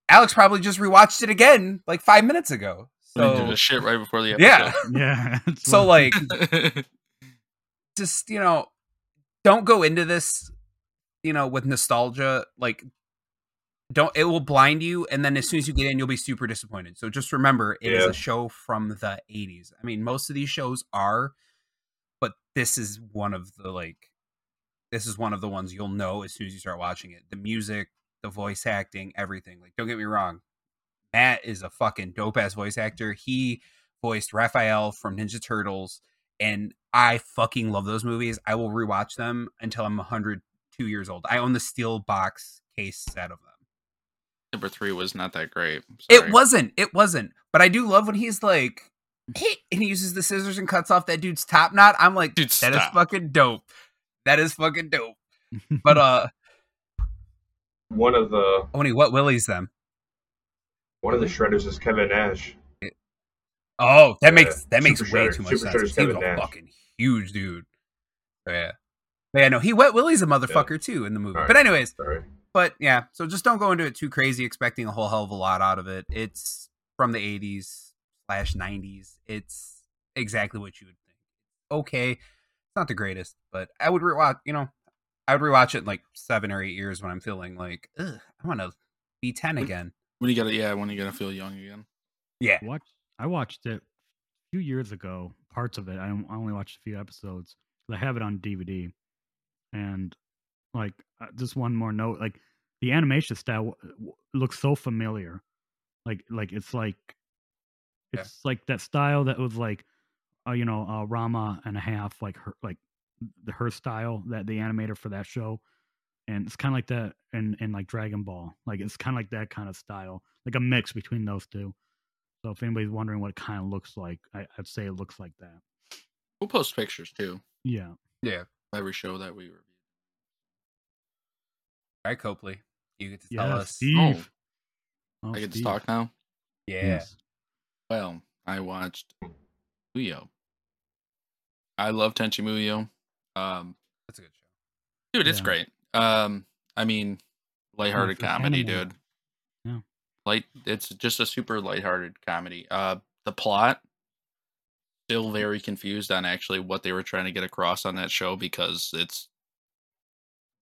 Alex probably just rewatched it again like five minutes ago. So did the shit right before the episode. yeah, Yeah. so like just you know don't go into this you know with nostalgia like don't it will blind you and then as soon as you get in you'll be super disappointed. So just remember it is Yeah. a show from the 80s i mean most of these shows are but this is one of the like this is one of the ones you'll know as soon as you start watching it. The music the voice acting everything. Like don't get me wrong matt is a fucking dope ass voice actor. He voiced raphael from ninja turtles and I fucking love those movies. I will rewatch them until I'm 102 years old. I own the steel box case set of them. Number three was not that great. Sorry. It wasn't. It wasn't. But I do love when he's like, "Hey," and he uses the scissors and cuts off that dude's top knot. I'm like, Dude, that is stop. fucking dope. That is fucking dope. But uh, One of the Oni, what willies them? one of the shredders is Kevin Nash. Oh, that Yeah, makes that makes Super way Shredder- too much Super sense. 'cause Shredder's He was a Nash. fucking huge dude. Yeah. But yeah, no, he wet willies a motherfucker too in the movie. All But anyways, Sorry. but yeah, so just don't go into it too crazy expecting a whole hell of a lot out of it. It's from the 80s slash 90s. It's exactly what you would think. Okay, it's not the greatest, but I would rewatch. You know, I would rewatch it in like seven or eight years when I'm feeling like, Ugh, I want to be 10 again. when you gotta yeah when you gotta feel young again. Yeah, Watch. I watched it a few years ago. Parts of it. I, I only watched a few episodes. I have it on DVD, and like uh, just one more note. Like the animation style w- w- looks so familiar. Like like it's like Yeah. it's like that style that was like, uh, you know, uh, Ranma and a half. Like her like the her style that the animator for that show. And it's kind of like that in, in like Dragon Ball. Like it's kind of like that kind of style, like a mix between those two. So if anybody's wondering what it kind of looks like, I, I'd say it looks like that. We'll post pictures too. Yeah. yeah. Every show that we review. All right, Copley, you get to Yeah. tell us. Steve. Oh, Oh, I get to talk now. Yeah, Yes. Well, I watched Muyo. I love Tenchi Muyo. Um, that's a good show. dude, it's Yeah. great. Um, I mean, lighthearted for comedy, Hannibal. dude. Yeah. Light. It's just a super lighthearted comedy. Uh, the plot still very confused on actually what they were trying to get across on that show because it's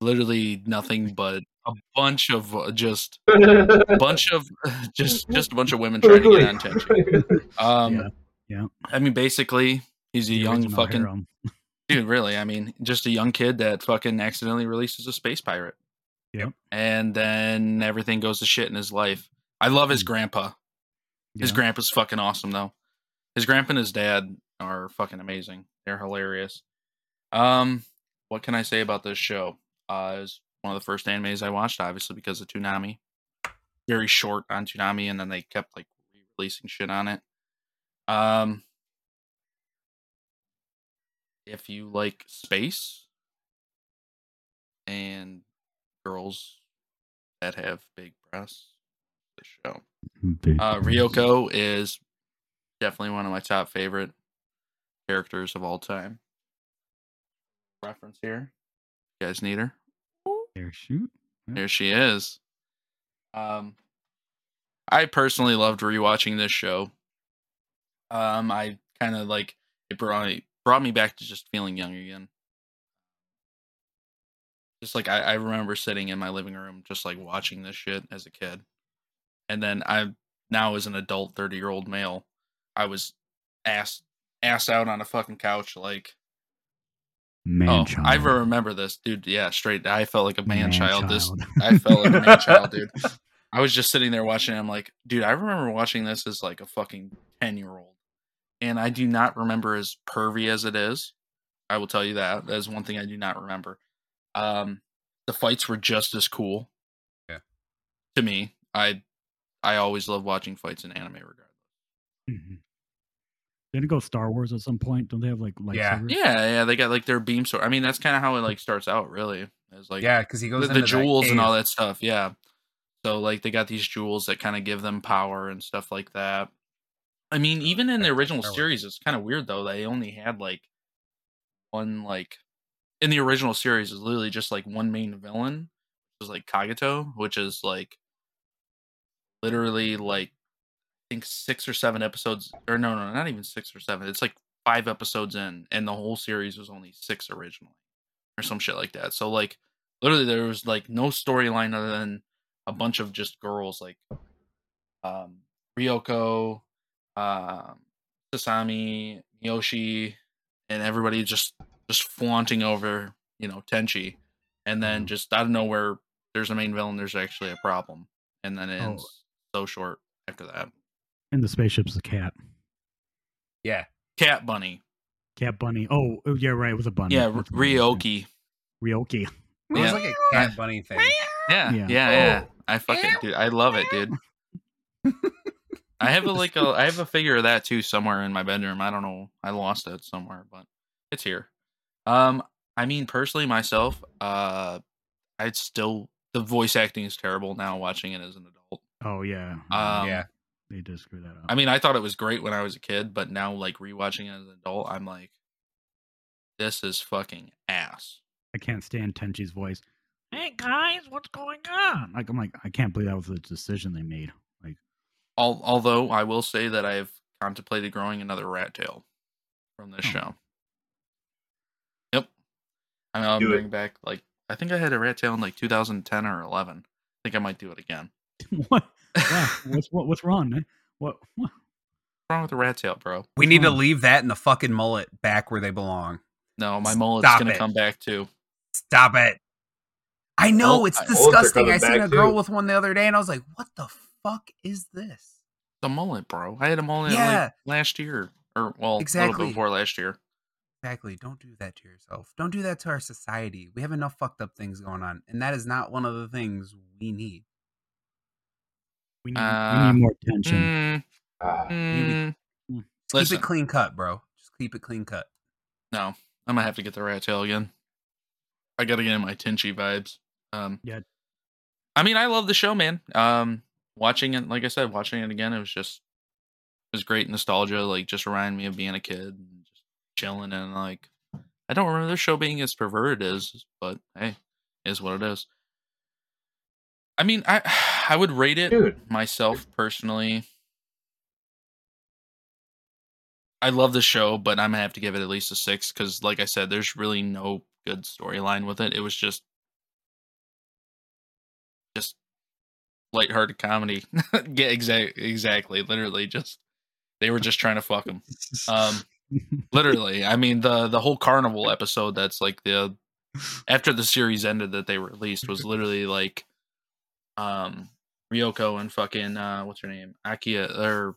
literally nothing but a bunch of uh, just a bunch of just just a bunch of women trying to get on Tenchi. Um, Yeah, yeah. I mean, basically, he's a The young fucking harem. dude. Really, I mean, just a young kid that fucking accidentally releases a space pirate. Yep. And then everything goes to shit in his life. I love his Mm. grandpa. His Yeah. grandpa's fucking awesome though. His grandpa and his dad are fucking amazing. They're hilarious. Um, what can I say about this show? Uh, it was one of the first animes I watched, obviously because of Toonami. Very short on Toonami, and then they kept like releasing shit on it. Um, if you like space and girls that have big breasts, the show. Uh. Ryoko is definitely one of my top favorite characters of all time. Reference here. You guys need her? There, shoot. There she is. Um, I personally loved rewatching this show. Um, I kind of like it brought me, brought me back to just feeling young again. just like I, I remember sitting in my living room just like watching this shit as a kid. And then I now as an adult 30 year old male, I was ass ass out on a fucking couch like Man oh child. I remember this dude yeah straight I felt like a man, Man child. this. I felt like a man child dude I was just sitting there watching it, I'm like dude I remember watching this as like a fucking 10 year old and I do not remember as pervy as it is I will tell you that that is one thing I do not remember um the fights were just as cool Yeah. to me I I always love watching fights in anime regardless Mhm. Didn't it go Star Wars at some point? Don't they have like Yeah. lightsabers? Yeah, yeah, yeah. they got like their beam sword. I mean, that's kind of how it like starts out, really. It's like yeah, because he goes the, into the jewels and all that stuff. Yeah. So like they got these jewels that kind of give them power and stuff like that. I mean, even in the original series, it's kind of weird though. They only had like one like in the original series is literally just like one main villain, which was like Kagato, which is like literally like I think six or seven episodes, or no, no, not even six or seven. It's like five episodes in, and the whole series was only six originally, or some shit like that. So like, literally, there was like no storyline other than a bunch of just girls like, um, Ryoko, um, Sasami, Yoshi, and everybody just just flaunting over, you know, Tenchi, and then just out of nowhere, there's a main villain. There's actually a problem, and then it Oh. ends so short after that. And the spaceship's a cat. Yeah, Cat Bunny. Cat bunny. Oh, oh, yeah, right. It was a bunny. Yeah, That's what it was. Ryo-Ohki. Ryo-Ohki. it was Yeah. like a cat bunny thing. Yeah, Yeah. yeah, yeah. I fucking dude, I love it, dude. I have a like a I have a figure of that too somewhere in my bedroom. I don't know. I lost it somewhere, but it's here. Um, I mean, personally, myself, uh, I'd still the voice acting is terrible now. Watching it as an adult, Oh yeah. um, yeah, They did screw that up. I mean, I thought it was great when I was a kid, but now like rewatching it as an adult, I'm like, this is fucking ass. I can't stand Tenchi's voice. Hey guys, what's going on? Like I'm like I can't believe that was the decision they made. Like Al- although I will say that I've contemplated growing another rat tail from this Oh. show. Yep. I know I'm Do it. bringing back like I think I had a rat tail in like 2010 or 11. I think I might do it again. what? Yeah, what's what, what's wrong? Man? What? what? What's wrong with the rat tail, bro? we need to leave that and the fucking mullet back where they belong. No, my mullet's gonna it. come back too. Stop it. I know Oh, it's I- disgusting. I seen a girl too. with one the other day, and I was like, "What the fuck is this?" The mullet, bro. I had a mullet Yeah. like last year, or well, a little Exactly. bit before last year. Exactly. Don't do that to yourself. Don't do that to our society. We have enough fucked up things going on, and that is not one of the things we need. We need, Uh, we need more tension. Mm, Ah, mm, Just Listen. keep it clean cut, bro. Just keep it clean cut. no, I'm gonna have to get the rat tail again. I gotta get in my Tenchi vibes. Um, Yeah. I mean, I love the show, man. Um, watching it, like I said, watching it again, it was just, it was great nostalgia. Like, just reminded me of being a kid and just chilling and like, I don't remember the show being as perverted as, but hey, it is what it is. I mean, I I would rate it dude. myself personally. I love the show, but I'm gonna have to give it at least a six because, like I said, there's really no good storyline with it. It was just, just lighthearted comedy. yeah, exactly, exactly. Literally, just they were just trying to fuck him. Um, literally. I mean the the whole carnival episode. That's like the after the series ended that they released was literally like, um, Ryoko and fucking uh, what's her name, Ayeka or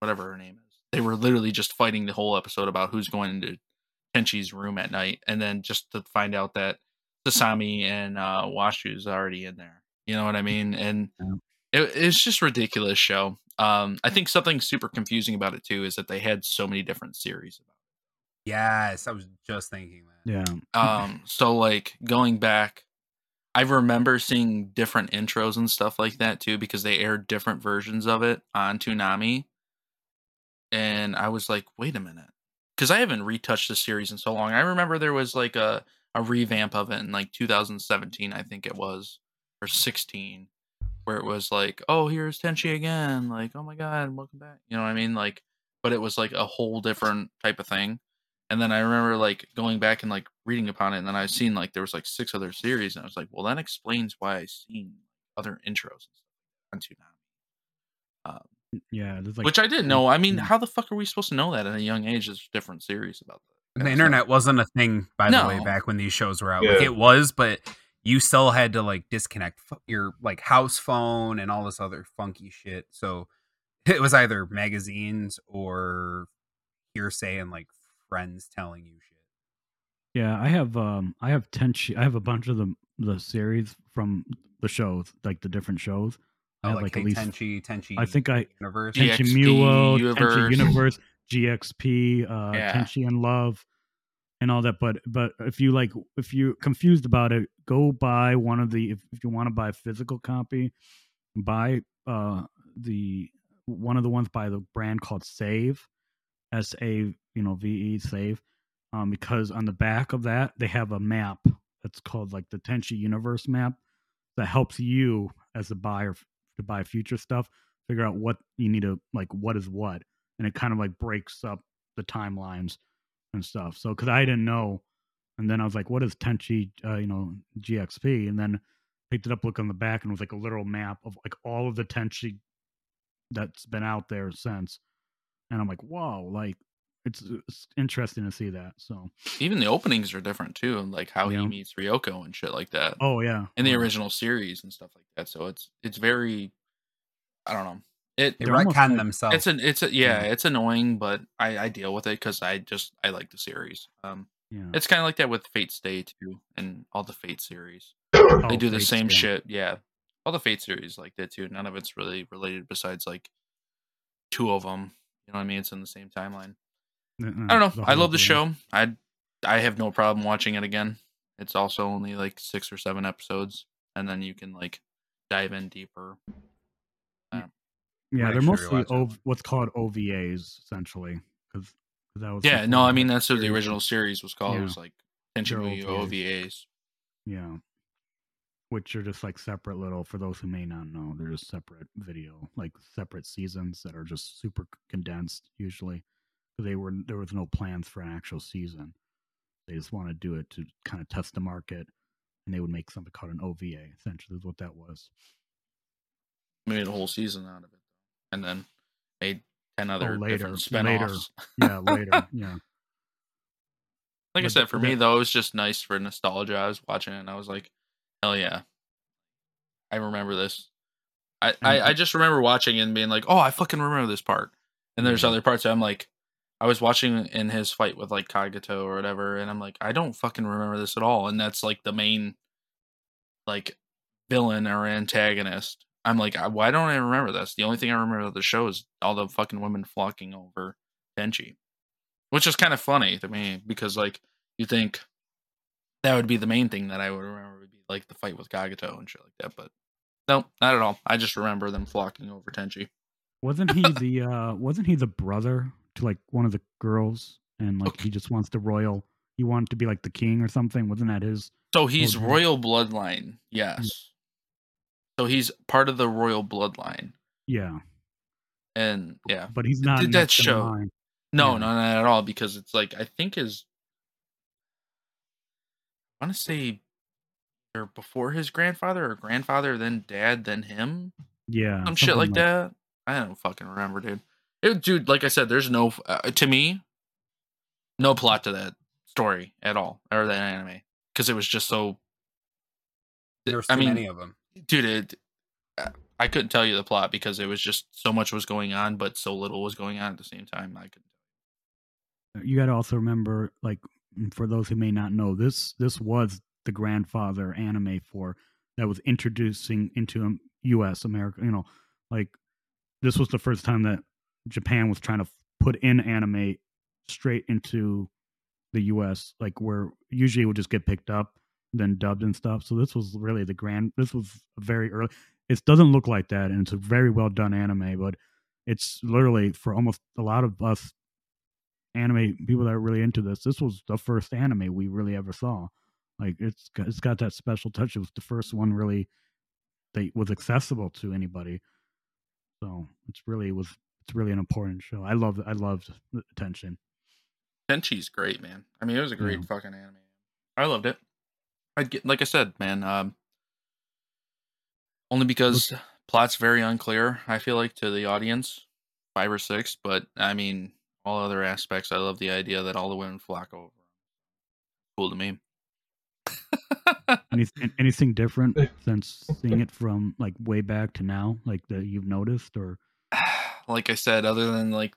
whatever her name is. They were literally just fighting the whole episode about who's going into Tenchi's room at night, and then just to find out that Sasami and uh, Washu's already in there. You know what I mean? And it, it's just ridiculous show. Um, I think something super confusing about it too is that they had so many different series about. Yes, I was just thinking that. yeah. Um, so like going back, I remember seeing different intros and stuff like that too because they aired different versions of it on Toonami, and I was like, wait a minute, because I haven't retouched the series in so long. I remember there was like a a revamp of it in like 2017, I think it was, or 16, where it was like, oh, here's Tenchi again, like, oh my god, welcome back. You know what I mean? Like, but it was like a whole different type of thing. And then I remember like going back and like reading upon it, and then I've seen like there was like six other series, and I was like, well, that explains why I seen other intros and stuff on Toonami. Um, Yeah, there's like which I didn't know. I mean, how the fuck are we supposed to know that at a young age? There's different series about that. the internet wasn't a thing by the way back when these shows were out. Like it was, but you still had to like disconnect f- your like house phone and all this other funky shit. So it was either magazines or hearsay and like friends telling you shit. Yeah, I have um I have Tenchi I have a bunch of the the series from the shows, like the different shows. I Oh, have like, like, hey, at least Tenchi, Tenchi. I think I Universe. Yeah. Tenchi GXP Muyo, Universe. Tenchi Universe, GXP, uh Yeah. Tenchi and Love and all that. But but if you like if you're confused about it, go buy one of the if, if you want to buy a physical copy, buy uh the one of the ones by the brand called Save. S A you know V E Save. Um because on the back of that they have a map that's called like the Tenchi Universe map that helps you as a buyer to buy future stuff figure out what you need to like what is what. And it kind of like breaks up the timelines and stuff. So because i didn't know. And then i was like what is tenchi uh, you know gxp and then picked it up look on the back and it was like a literal map of like all of the tenchi that's been out there since and i'm like whoa like it's, it's interesting to see that so Even the openings are different too, like how Yeah. he meets Ryoko and shit like that. oh yeah in the original series and stuff like that. So it's it's very, I don't know. It They They're retcon like- themselves. it's an it's a yeah, Yeah. it's annoying, but I I deal with it because I just I like the series. Um, yeah it's kind of like that with Fate Stay too, and all the Fate series. Oh, they do the Fate same Stay. shit. Yeah, all the Fate series like that too. None of it's really related besides like two of them. You know what I mean? It's in the same timeline. Uh-uh, I don't know. I love the thing. show. I I have no problem watching it again. It's also only like six or seven episodes, and then you can like dive in deeper. Uh, yeah, they're sure mostly watch that o- one. what's called OVAs essentially, because that was Yeah, no, I mean that's what the original series was called. It was like Tenchi OVAs. OVAs. Yeah, which are just like separate little. For those who may not know, they're just separate video, like separate seasons that are just super condensed. usually they were there was no plans for an actual season. They just want to do it to kind of test the market, and they would make something called an OVA. Essentially, is what that was. Made a whole season out of it, and then made ten oh, other Oh, later, later. spinoffs. Yeah, later. yeah. Like I said, for me though, it was just nice for nostalgia. I was watching it and I was like, hell yeah. I remember this. I, I, I just remember watching and being like, oh, I fucking remember this part. And there's other parts that I'm like, I was watching in his fight with like Kagato or whatever, and I'm like, I don't fucking remember this at all. And that's like the main like villain or antagonist. I'm like, I- why don't I remember this? The only thing I remember of the show is all the fucking women flocking over Tenchi which is kind of funny to me because like you think that would be the main thing that I would remember would be like the fight with Kagato and shit like that, but no, not at all. I just remember them flocking over Tenchi. Wasn't he the uh wasn't he the brother to like one of the girls and like he just wants the royal he wanted to be like the king or something? Wasn't that his So he's Okay. royal bloodline, yes. So he's part of the royal bloodline, yeah. and yeah, But he's not Did that show. no, Yeah. no, not at all. Because it's like I think his, I want to say, they're before his grandfather or grandfather, then dad, then him. Yeah. some shit something like that. I don't fucking remember, dude. It, dude, like I said, there's no uh, to me, no plot to that story at all or that anime because it was just so. There's too I mean, many of them. dude, it, uh, I couldn't tell you the plot because it was just so much was going on, but so little was going on at the same time. I couldn't. You got to also remember like for those who may not know this this was the grandfather anime for that was introducing into um, US America, you know, like this was the first time that Japan was trying to put in anime straight into the US like where usually it would just get picked up then dubbed and stuff. So this was really the grand this was very early. It doesn't look like that and it's a very well done anime, but it's literally for almost a lot of us anime people that are really into this. This was the first anime we really ever saw. Like it's got, it's got that special touch. It was the first one really that was accessible to anybody. So it's really was it's really an important show. I love I loved the attention. Tenchi's great, man. I mean, it was a great Yeah. fucking anime. I loved it. I'd get like I said, man. Um, only because plot's very unclear. I feel like to the audience, five or six. But I mean, all other aspects. I love the idea that all the women flock over. Cool to me. Anything, anything different since seeing it from like way back to now, like that you've noticed, or like I said, other than like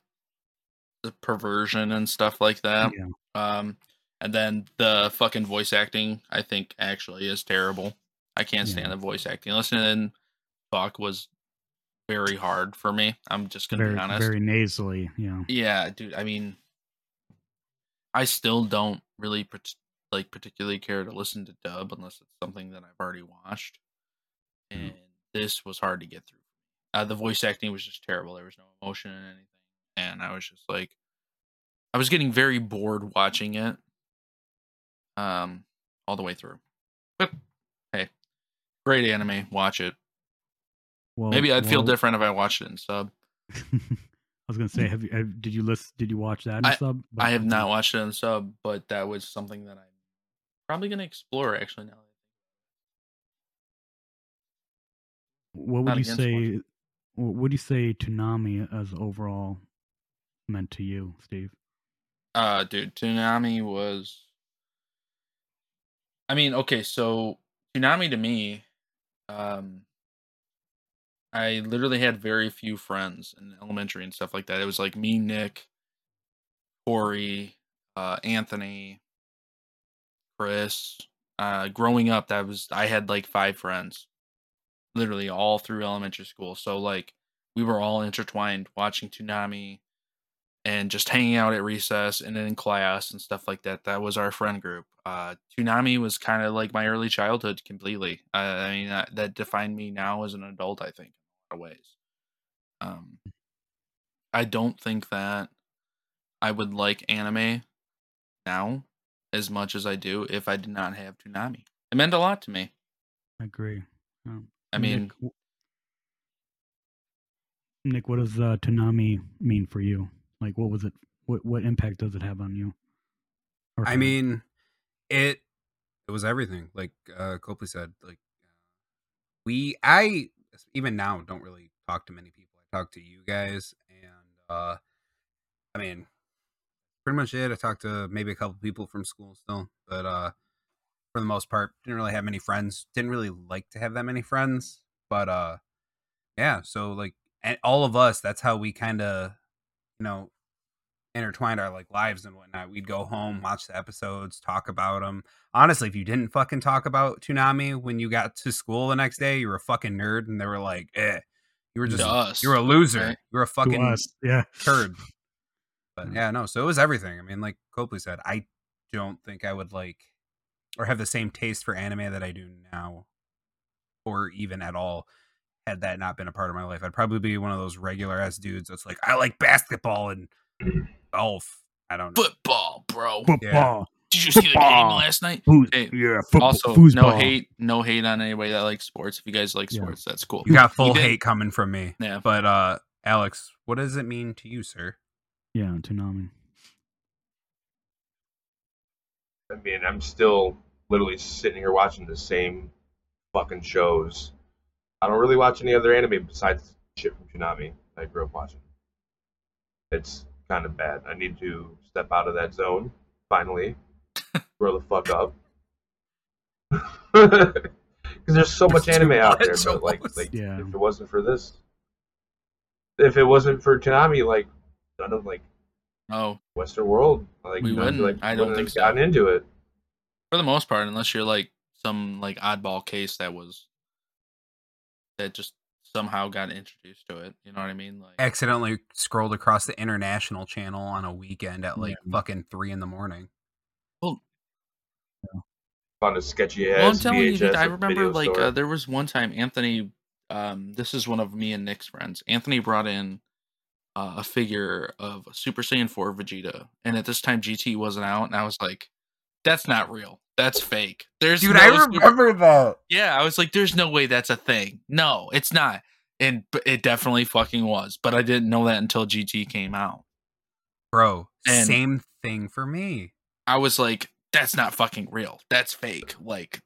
the perversion and stuff like that. yeah, Um, and then the fucking voice acting, I think, actually is terrible. I can't stand Yeah. the voice acting. Listening talk was very hard for me. I'm just gonna very be honest. very nasally, yeah, Yeah, dude. I mean, I still don't really like particularly care to listen to dub unless it's something that I've already watched. Mm. And this was hard to get through. Uh, the voice acting was just terrible. There was no emotion in anything, and I was just like, I was getting very bored watching it, um, all the way through. But hey, great anime. Watch it. Well, Maybe I'd feel different if I watched it in sub. I was gonna say, have you? Have, did you list? Did you watch that in sub? I have not watched it in sub, but that was something that I'm probably gonna explore actually now. What would not you say? What would you say Toonami as overall meant to you, Steve? Uh dude, Toonami was I mean, okay, so Toonami to me, um I literally had very few friends in elementary and stuff like that. It was like me, Nick, Corey, uh, Anthony, Chris. Uh, growing up, that was I had like five friends, literally all through elementary school. So like we were all intertwined, watching Toonami, and just hanging out at recess and in class and stuff like that. That was our friend group. Uh, Toonami was kind of like my early childhood completely. I mean, that, that defined me now as an adult. I think of ways. Um, I don't think that I would like anime now as much as I do if I did not have Toonami. It meant a lot to me. I agree. Um, I mean, Nick, w- Nick, what does uh, Toonami mean for you? Like, what was it? What what impact does it have on you? Or I her? mean, it it was everything. Like uh Copley said, like we I even now don't really talk to many people. I talk to you guys and uh I mean pretty much it. I talked to maybe a couple people from school still, but uh for the most part didn't really have many friends. Didn't really like to have that many friends, but uh yeah, so like and all of us that's how we kind of you know intertwined our like lives and whatnot. We'd go home, watch the episodes, talk about them. Honestly, if you didn't fucking talk about Toonami when you got to school the next day, you were a fucking nerd, and they were like, "Eh, you were just us, you were a loser. right? You were a fucking yeah. turd." But Mm. yeah, no. So it was everything. I mean, like Copley said, I don't think I would like or have the same taste for anime that I do now, or even at all. Had that not been a part of my life, I'd probably be one of those regular ass dudes that's like, I like basketball and golf. I don't know. Football, bro. Football. Did you see the game last night? Foos- Hey, yeah, football, also, no hate, no hate on anybody that likes sports. If you guys like Yeah. sports, that's cool. You got full did- hate coming from me. Yeah. But uh Alex, what does it mean to you, sir? Yeah, Toonami. I mean, I'm still literally sitting here watching the same fucking shows. I don't really watch any other anime besides shit from Toonami that I grew up watching. It's kind of bad. I need to step out of that zone, finally. Grow the fuck up. Because there's so much anime out there, blood but like, like Yeah. if it wasn't for this, if it wasn't for Toonami, like none of like Oh, Western World, like We wouldn't. like, I don't wouldn't think have so. gotten into it. for the most part, unless you're like some like oddball case that was that just somehow got introduced to it. You know what I mean? Like, Accidentally scrolled across the international channel on a weekend at like Yeah. fucking three in the morning. well, Found a sketchy ass well, I'm telling you, dude, I remember like uh, there was one time Anthony. Um, this is one of me and Nick's friends. Anthony brought in uh, a figure of Super Saiyan 4 Vegeta, and at this time GT wasn't out, and I was like, "That's not real. That's fake." There's Dude, no I Super- remember that. Yeah, I was like, "There's no way that's a thing." No, it's not, and it definitely fucking was. But I didn't know that until GT came out. Bro, And- same thing for me. I was like, that's not fucking real. That's fake. Like,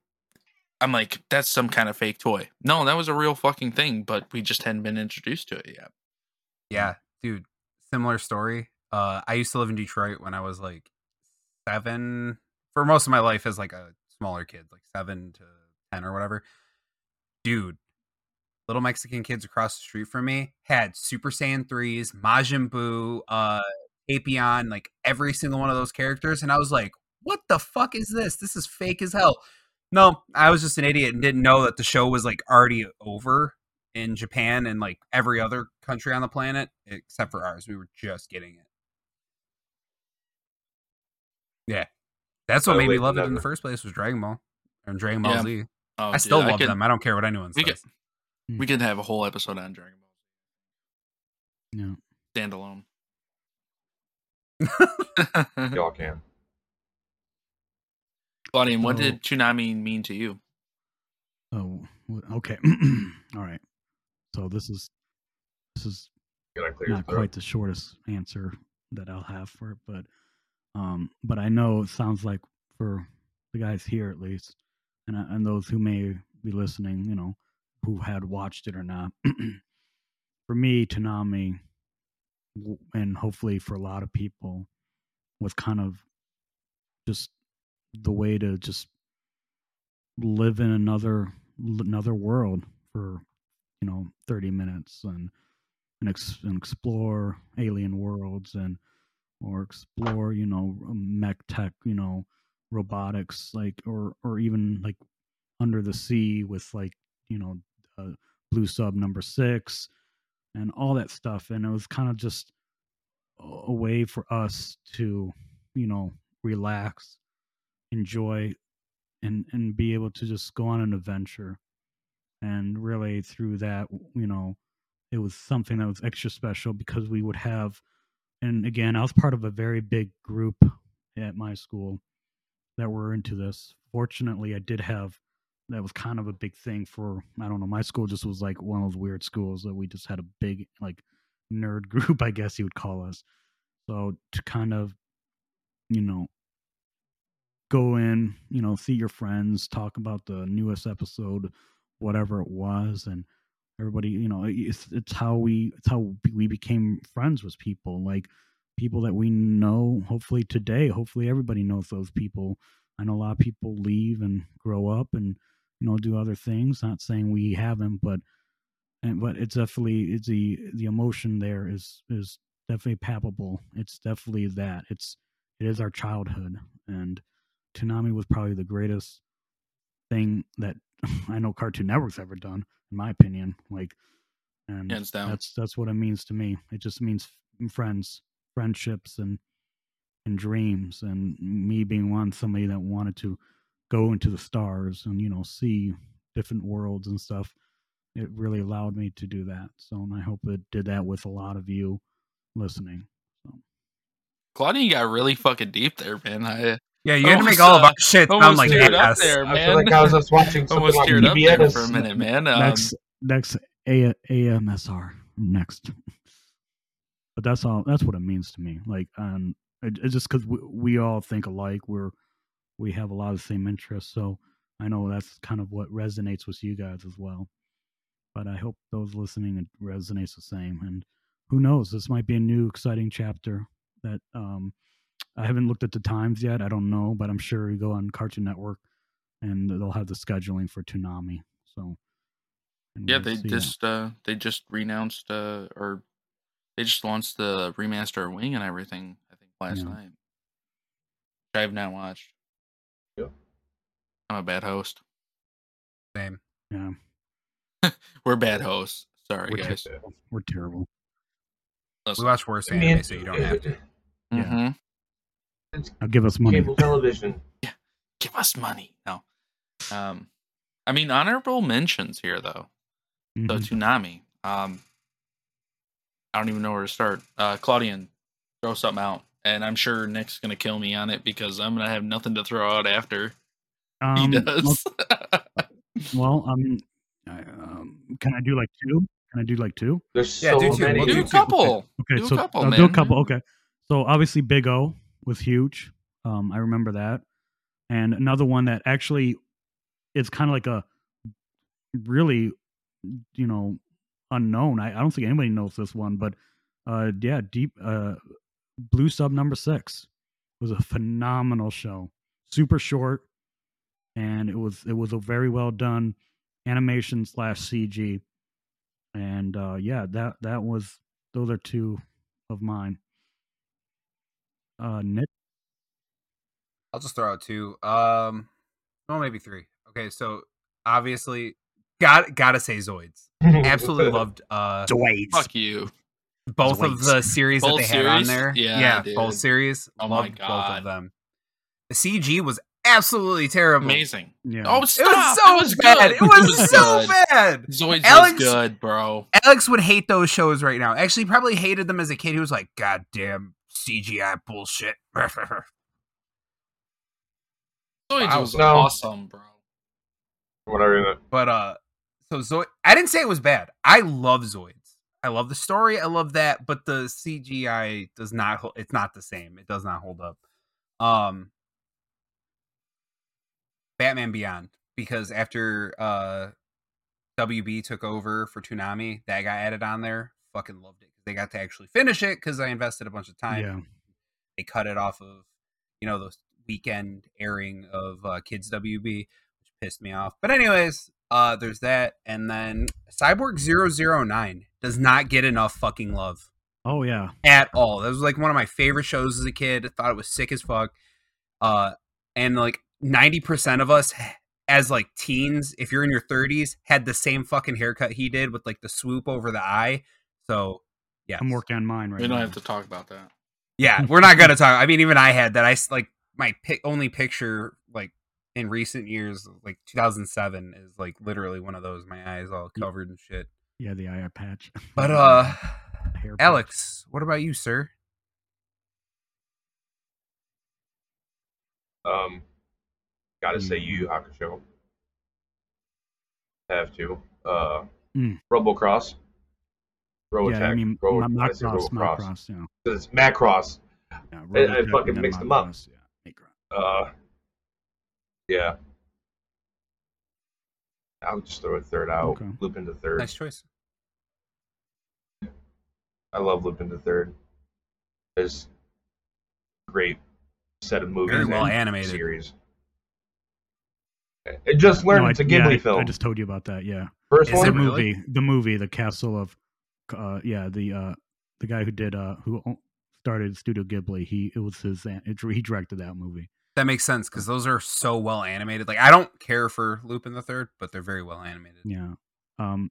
I'm like, that's some kind of fake toy. No, that was a real fucking thing, but we just hadn't been introduced to it yet. Yeah, dude. Similar story. Uh, I used to live in Detroit when I was like seven for most of my life as like a smaller kid, like seven to ten or whatever. Dude, little Mexican kids across the street from me had Super Saiyan threes, Majin Buu, uh, Apion, like every single one of those characters, and I was like, "What the fuck is this? This is fake as hell." No, I was just an idiot and didn't know that the show was like already over in Japan and like every other country on the planet except for ours. We were just getting it. Yeah. That's what Better made me late love it in the first place was Dragon Ball and Dragon Ball Yeah. Z. Oh, I still dude, love could, them. I don't care what anyone we says. could- We could have a whole episode on Dragon Ball No. standalone. Y'all can. Claudian, what So- did Toonami mean to you? Oh, okay. All right. So this is this is Gotta clear his not quite the shortest answer that I'll have for it, but um, but I know it sounds like for the guys here at least, and and those who may be listening, you know, who had watched it or not. for me, Toonami, and hopefully for a lot of people, was kind of just the way to just live in another another world for you know 30 minutes and and, ex- and explore alien worlds and or explore you know mech tech you know robotics like or or even like under the sea with like you know uh, blue sub number six and all that stuff. And it was kind of just a a way for us to you know relax enjoy and and be able to just go on an adventure. And really through that you know it was something that was extra special because we would have and again i was part of a very big group at my school that were into this. Fortunately i did have that was kind of a big thing for i don't know my school just was like one of those weird schools that we just had a big like nerd group i guess you would call us. So to kind of you know go in, you know, see your friends, talk about the newest episode, whatever it was, and everybody, you know, it's it's how we it's how we became friends with people, like people that we know. Hopefully today, hopefully everybody knows those people. I know a lot of people leave and grow up and you know do other things. Not saying we haven't, but and but it's definitely it's the the emotion there is is definitely palpable. It's definitely that. It's it is our childhood and Toonami was probably the greatest thing that I know Cartoon Network's ever done, in my opinion. Like, and Hands down. that's that's what it means to me. It just means friends, friendships, and and dreams, and me being one somebody that wanted to go into the stars and you know see different worlds and stuff. It really allowed me to do that. So, and I hope it did that with a lot of you listening. Claudian got really fucking deep there, man. I Yeah, you had to make all of our shit sound almost like teared up ass. there, I feel like I was just watching something almost on teared up there for a minute, man. Um, next next a AMSR next. But that's all. That's what it means to me. Like, um, it, it's just because we, we all think alike. We're we have a lot of the same interests. So I know that's kind of what resonates with you guys as well. But I hope those listening it resonates the same. And who knows? This might be a new exciting chapter that um I haven't looked at the times yet. I don't know, but I'm sure you go on Cartoon Network and they'll have the scheduling for Toonami. So yeah, we'll they just uh they just renounced uh or they just launched the remaster of Wing and everything, I think last Yeah. night. Which I have not watched. Yep. I'm a bad host. Same. Yeah, We're bad hosts. Sorry we're, guys. terrible. we're terrible. We watch worse I anime, so you don't have to. Yeah. Now give us money. Cable television. yeah. Give us money. No. Um I mean honorable mentions here though. So Mhm. Toonami. Um I don't even know where to start. Uh Claudian, throw something out. And I'm sure Nick's gonna kill me on it because I'm gonna have nothing to throw out after he Um, does. Well, um, I, um, can I do like two? Can I do like two? There's Yeah, so do two. many. We'll do do a two. couple. Okay, Do a so couple, I'll do a couple. Okay, So obviously Big O was huge. Um, I remember that. And another one that actually it's kind of like a really, you know, unknown. I, I don't think anybody knows this one, but uh yeah, deep uh Blue Sub number six was a phenomenal show. Super short, and it was it was a very well done animation slash CG. And uh yeah, that that was those are two of mine. Uh Nick I'll just throw out two. Um, well, maybe three. Okay, so obviously, got gotta say Zoids. Absolutely loved uh Fuck you. both of the series Both that they had on there. Yeah, both dude. series. Oh my loved both of them. The CG was absolutely terrible. Amazing. Yeah. Oh, It stop! was so it was bad. Good. It was, so good. bad. Zoids Alex- was good, bro. Alex would hate those shows right now. Actually, probably hated them as a kid. He was like, "God damn CGI bullshit." Zoids Wow. was No. awesome, bro. Whatever. But uh so Zoid I didn't say it was bad. I love Zoids. I love the story. I love that, but the CGI does not hol- it's not the same. It does not hold up. Um Batman Beyond because after uh WB took over for Toonami, that got added on there. Fucking loved it. They got to actually finish it cuz I invested a bunch of time. Yeah. They cut it off of, you know, the weekend airing of uh, Kids WB, which pissed me off. But anyways, uh, there's that, and then Cyborg 009 does not get enough fucking love Oh yeah. at all. That was like one of my favorite shows as a kid. I thought it was sick as fuck. Uh, and like 90% of us as like teens, if you're in your 30s, had the same fucking haircut he did with like the swoop over the eye. So yeah, I'm working on mine right now. We don't have to talk about that. yeah, we're not gonna talk. I mean, even I had that. I like my pic- only picture like in recent years, like 2007, is like literally one of those. My eyes all covered and shit. Yeah, the eye patch. But uh, The hair patch. Alex, what about you, sir? Um, gotta say you Hakusho. Have to. Uh, Mm. Robocross. Robotech. Yeah, I mean, Robo, Ma- I say Macross, Robocross. Macross, yeah. 'Cause It's Macross. yeah I- I fucking and then mixed them up. Yeah, Uh, yeah. I'll just throw a third out. Okay. Lupin the third. Nice choice. I love Lupin the third. It's a great set of movies. Very well and animated. series. I just learned No, I- it's a yeah, Ghibli I- film. I just told you about that. Yeah, First Is one. the it really? movie, the movie, the Castle of, uh, yeah, the uh, the guy who did uh, who started Studio Ghibli. He it was his. an- It, he directed that movie. That makes sense because those are so well animated. Like I don't care for Lupin the Third, but they're very well animated. Yeah. Um.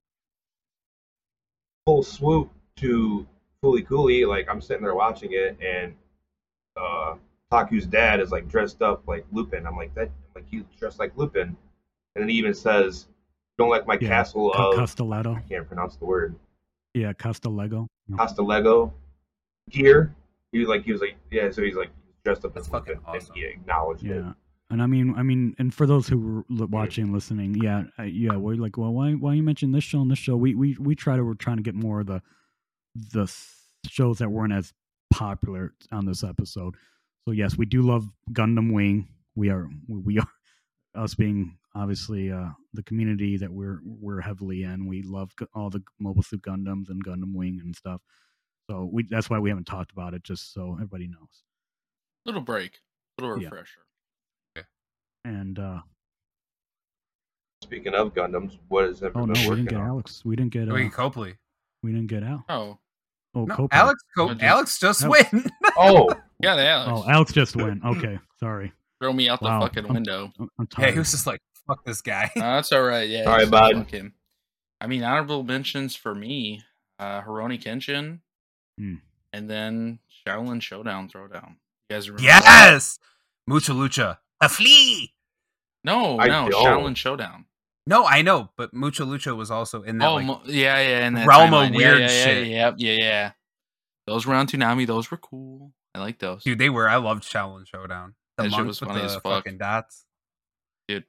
full swoop to Fooly Cooley. Like I'm sitting there watching it, and uh, Taku's dad is like dressed up like Lupin. I'm like that. Like he's dressed like Lupin, and then he even says, "Don't like my Yeah. castle Ca- of." Castelletto. I can't pronounce the word. Yeah, Castellego. No. Castellego gear. He was like he was like yeah. So he's like dressed up That's as fucking Lupin, awesome. and he acknowledged it. Yeah. And I mean, I mean, and for those who were watching, listening, yeah, uh, yeah, we're like, well, why, why you mention this show and this show? We, we, we try to, we're trying to get more of the, the shows that weren't as popular on this episode. So yes, we do love Gundam Wing. We are, we, we are, us being obviously uh, the community that we're we're heavily in. We love all the Mobile Suit Gundams and Gundam Wing and stuff. So we that's why we haven't talked about it, just so everybody knows. Little break, little Yeah. refresher. And uh, Speaking of Gundams, what is oh everyone no, we didn't get on? Alex. We didn't get. Uh, Wait, Copley. we didn't get Al. Oh, Oh, No, Copa. Alex. Co- What'd Alex just Alex. win. Oh, yeah, the Alex. Oh, Alex just went. Okay, sorry. Throw me out the Wow. fucking I'm- window. I'm, I'm yeah, tired. he was just like, "Fuck this guy." No, that's all right. Yeah. All right, bud. him. I mean, honorable mentions for me: uh, Rurouni Kenshin, Hmm. and then Shaolin Showdown Throwdown. You guys remember? yes, Mucha Lucha, a flea. No, I no, don't. Shaolin Showdown. No, I know, but Mucha Lucha was also in that. Oh, like, mo- yeah, yeah, and that realm of timeline. weird yeah, yeah, shit. Yeah, yeah, yeah, yeah. Those were on Toonami. Those were cool. I like those. dude, they were. I loved Shaolin Showdown. The That shit monk was with funny the as fuck. fucking dots, Dude.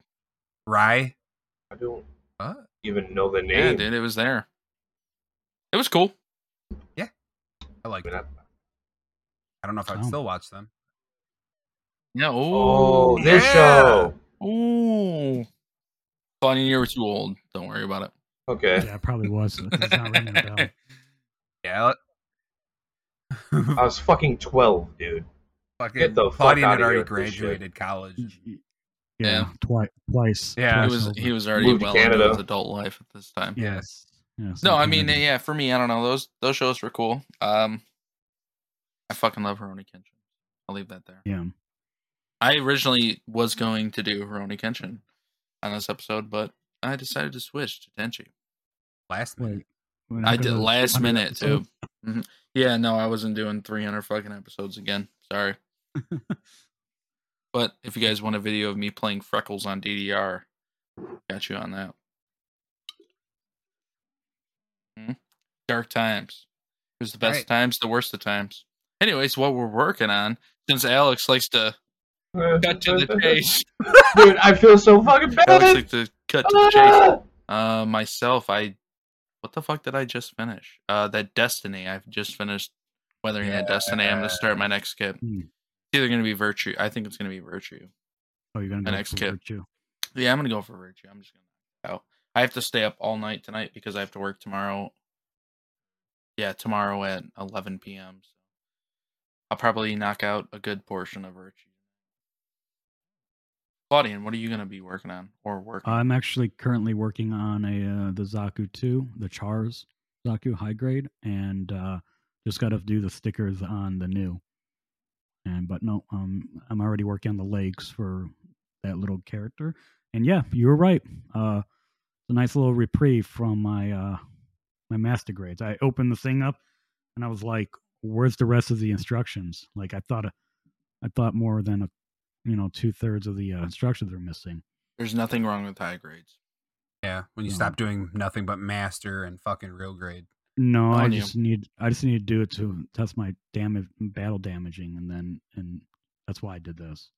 Rye. I don't What? even know the Yeah, name. dude, it was there. It was cool. Yeah, I like I mean, it. I- I don't know if I'd Oh. still watch them. Yeah. Oh, Oh, this yeah. show. Oh. Claudian, you were too old. Don't worry about it. Okay. Yeah, it probably was. It's not ringing a bell. Yeah. I was fucking 12, dude. Fucking Get the fuck Claudian had outta already here this shit. graduated college. Yeah, Yeah. twice. Twice. Yeah. He was over. he was already Moved well into his adult life at this time. Yes. Yes. No, I mean, like yeah, for me, I don't know. Those those shows were cool. Um, I fucking love Rurouni Kenshin. I'll leave that there. Yeah. I originally was going to do Rurouni Kenshin on this episode, but I decided to switch to Tenchi. Last minute. Wait. I did last 100 minute too. episodes? Mhm. Yeah, no, I wasn't doing 300 fucking episodes again. Sorry. But if you guys want a video of me playing Freckles on DDR, got you on that. Hmm? Dark times. It was the best Right. times, the worst of times. Anyways, what we're working on, since Alex likes to cut to the chase, Dude, I feel so fucking bad. Alex bad. likes to cut to the chase. Ah! Uh, myself, I, what the fuck did I just finish? Uh, that Destiny. I've just finished Weathering that Destiny. I'm gonna start my next skip. It's either gonna be Virtue. I think it's gonna be Virtue. Oh, you're gonna My go next for kid. Virtue. Yeah, I'm gonna go for Virtue. I'm just gonna knock out. I have to stay up all night tonight because I have to work tomorrow. Yeah, tomorrow at 11 p.m. So I'll probably knock out a good portion of Virtue. Claudian, what are you gonna be working on or working? I'm actually currently working on a uh, the Zaku 2, the Char's Zaku high grade, and uh, just got to do the stickers on the new. And but no, um, I'm already working on the legs for that little character. And yeah, you were right. Uh, it's a nice little reprieve from my uh, my master grades. I opened the thing up, and I was like, "Where's the rest of the instructions?" Like I thought, I thought more than a, you know, two thirds of the uh, instructions are missing. There's nothing wrong with high grades. Yeah, when you No. stop doing nothing but master and fucking real grade. No, I On you. just need I just need to do it to test my damage battle damaging and then and that's why I did this.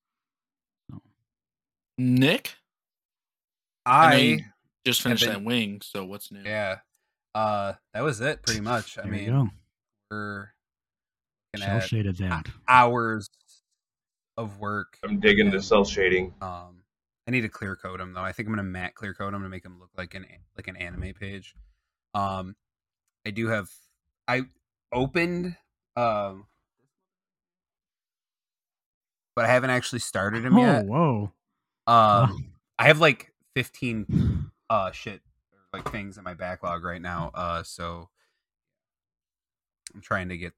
Nick, I I just finished been- that wing. So what's new? yeah. Uh that was it pretty much. I There you mean, go. we're looking Shell at shaded that. hours of work. I'm digging the cell shading. Um, I need to clear coat them though. I think I'm gonna matte clear coat them to make them look like an like an anime page. Um, I do have I opened um, but I haven't actually started them Oh, yet. whoa. Um, I have like 15 uh shit like things in my backlog right now. Uh, so I'm trying to get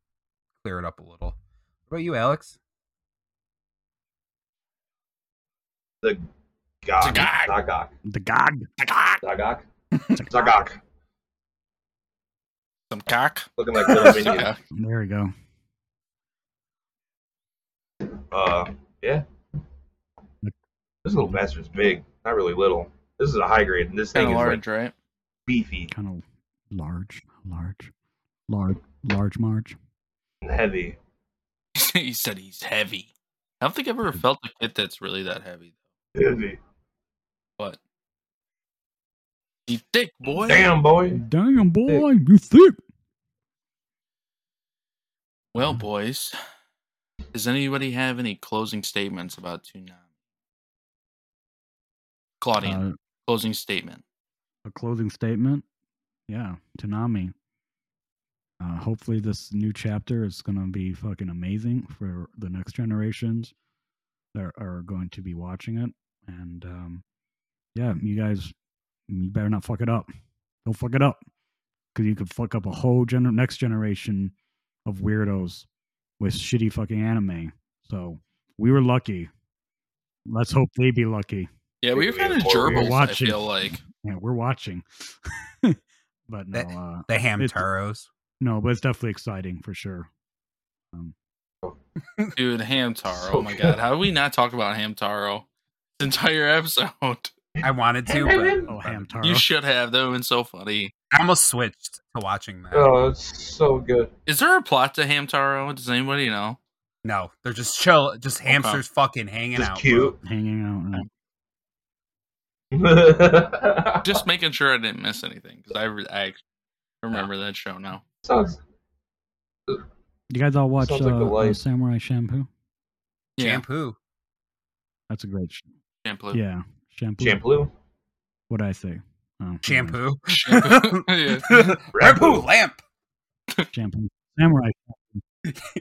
clear it up a little. What about you, Alex? The Gog. Zagog. Zagok. The GOG. Zagok. Zagok. Some cock. Looking like little minions. Yeah. There we go. Uh, yeah. This little bastard's big. Not really little. This is a high grade, and this Kind thing of is large, like right? beefy Kind of large, large, large, large large. and heavy. he said he's heavy. I don't think I've ever felt a kit that's really that heavy, Heavy. but he's thick, boy. Damn, boy. Damn boy, you thick. Well, boys, does anybody have any closing statements about Toonami? Claudian, Uh, closing statement. a closing statement. Yeah, Toonami. Uh, hopefully, this new chapter is going to be fucking amazing for the next generations that are going to be watching it. And um, yeah, you guys, you better not fuck it up. Don't fuck it up because you could fuck up a whole gener- next generation of weirdos with shitty fucking anime. So we were lucky. Let's hope they be lucky. Yeah, we were we kind of have gerbils. I watching. feel like. Yeah, we're watching. but no, That- uh, The It's- Hamtaros. no, but it's definitely exciting for sure. Um, Dude, Hamtaro. Oh my god, how did we not talk about Hamtaro this entire episode? I wanted to, but oh, Hamtaro. You should have. That would have been so funny. I almost switched to watching that. Oh, it's so good. Is there a plot to Hamtaro? Does anybody know? No, they're just chill, just hamsters fucking hanging Just out. cute. hanging out. Just making sure I didn't miss anything because I, re- I remember that show now. sounds You guys all watch Sounds like uh, the uh. Samurai Shampoo? Yeah. Shampoo. That's a great show. Shampoo. Yeah, shampoo. Shampoo. What did I say? Oh. Shampoo. Shampoo. yeah. Lamp. Shampoo. Samurai.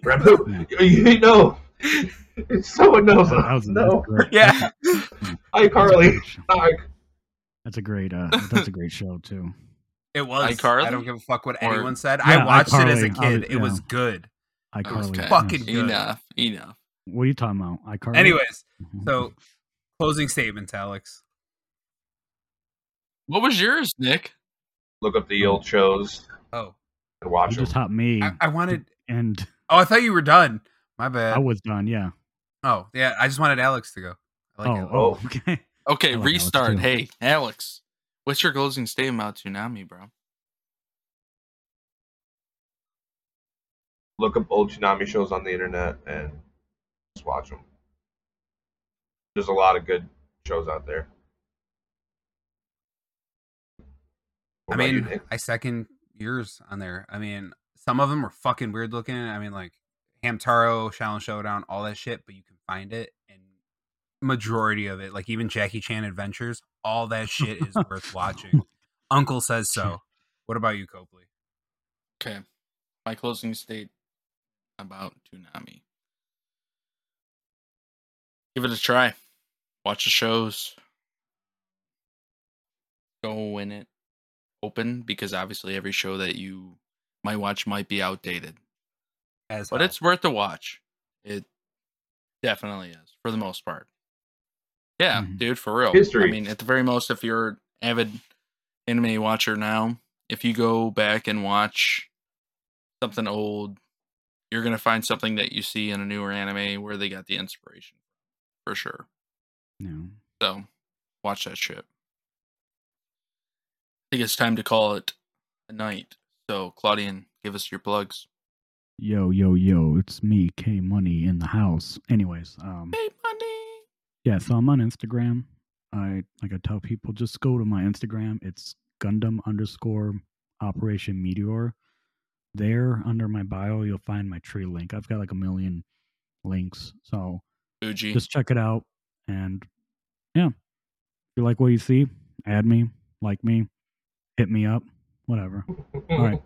Shampoo. You know, someone knows. That, that was, no. that's. Yeah. Hi, Carly. That's a great show. Hi. That's a great. Uh, that's a great show too. It was. iCarly? I don't give a fuck what Or- anyone said. Yeah, I watched it as a kid. I- It was yeah. good. iCarly. Okay. Fucking yes. good. Enough. Enough. What are you talking about? iCarly. Anyways, Mhm. so closing statements, Alex. What was yours, Nick? Look up the old shows Oh, and you watch them. just hopped me, I, I wanted. and Oh, I thought you were done. My bad. I was done. Yeah. oh, yeah. I just wanted Alex to go. I like oh, Alex. Oh, oh, okay. Okay, like restart. too. Hey, Alex, what's your closing statement about Toonami, bro? Look up old Toonami shows on the internet and just watch them. There's a lot of good shows out there. What I about you, mean, I second yours on there. I mean, some of them are fucking weird looking. I mean, like Hamtaro, Shaolin Showdown, all that shit, but you can find it. And majority of it, like even Jackie Chan Adventures, all that shit is worth watching. Uncle says so. What about you, Copley? Okay. My closing state about Toonami. Give it a try. Watch the shows. Go in it open because obviously every show that you might watch might be outdated. As But hell. it's worth a watch. It definitely is for the most part. Yeah, Mhm. dude, for real. History. I mean, at the very most, if you're an avid anime watcher now, if you go back and watch something old, you're gonna find something that you see in a newer anime where they got the inspiration for sure. No. So watch that shit. I think it's time to call it a night. So Claudian, give us your plugs. Yo, yo, yo! It's me, K Money, in the house. Anyways, um, Hey, money. yeah. So I'm on Instagram. I like I tell people just go to my Instagram. It's Gundam underscore Operation Meteor. There under my bio, you'll find my tree link. I've got like a million links, so Fuji. just check it out. And yeah, if you like what you see, add me, like me, hit me up, whatever. All right,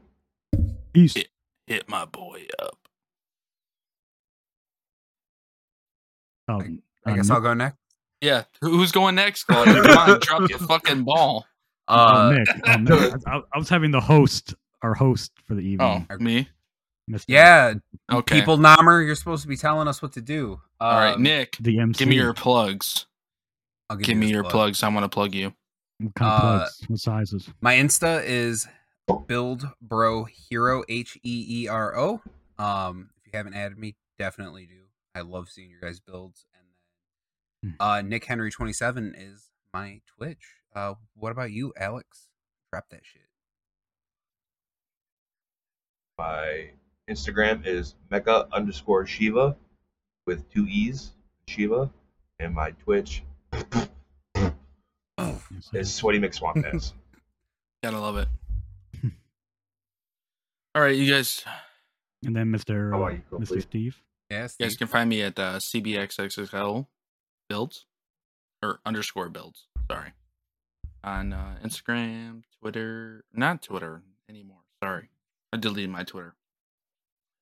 peace. Yeah. Hit my boy up. Um, I uh, guess no- I'll go next. Yeah, who's going next, Come on, drop your fucking ball. oh, Uh, Nick. Oh, Nick. I, I was having the host, our host for the evening. Oh, me? Mr. yeah, Okay. people Namer, you're supposed to be telling us what to do. All right, Um, Nick, the MC. give me your plugs. I'll Give you me your plug. plugs. I want to plug you. What kind of uh, plugs? What sizes? My Insta is build bro hero H E E R O. Um, if you haven't added me, definitely do. I love seeing your guys' builds. And then uh, Nick Henry twenty seven is my Twitch. Uh, what about you, Alex? Drop that shit. My Instagram is mecha underscore Shiva with two E's, Shiva. And my Twitch Yes, is Sweaty McSwampants. Gotta love it. All right, you guys. And then Mr. How you, Copley? Mr. Steve. yes. You guys can find me at uh, CBXXXL builds or underscore builds. Sorry, on uh, Instagram, Twitter, not Twitter anymore. Sorry, I deleted my Twitter.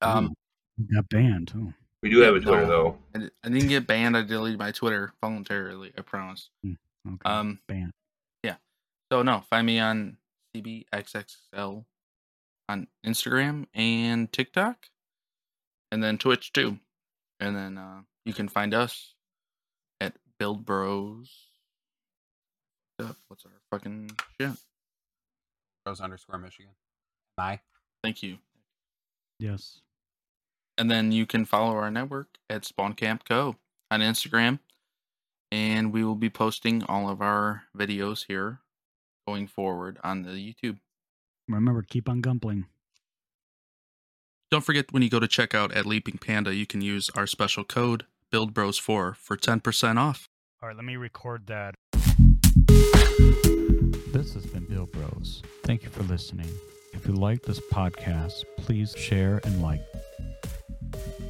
Um, You got banned. Oh. We do have a No. Twitter, though. I, didn't get banned. I deleted my Twitter voluntarily. I promise. Okay. Um, banned. Yeah. So no, find me on CBXXL on Instagram and TikTok, and then Twitch too. And then uh, you can find us at Build Bros. What's our fucking shit? Bros underscore Michigan. Bye. Thank you. Yes. And then you can follow our network at Spawn Camp Co on Instagram, and we will be posting all of our videos here going forward on the YouTube. Remember, keep on gumpling. Don't forget when you go to checkout at Leaping Panda, you can use our special code BuildBros4 for 10% off. All right, let me record that. This has been Build Bros. Thank you for listening. If you like this podcast, please share and like thank you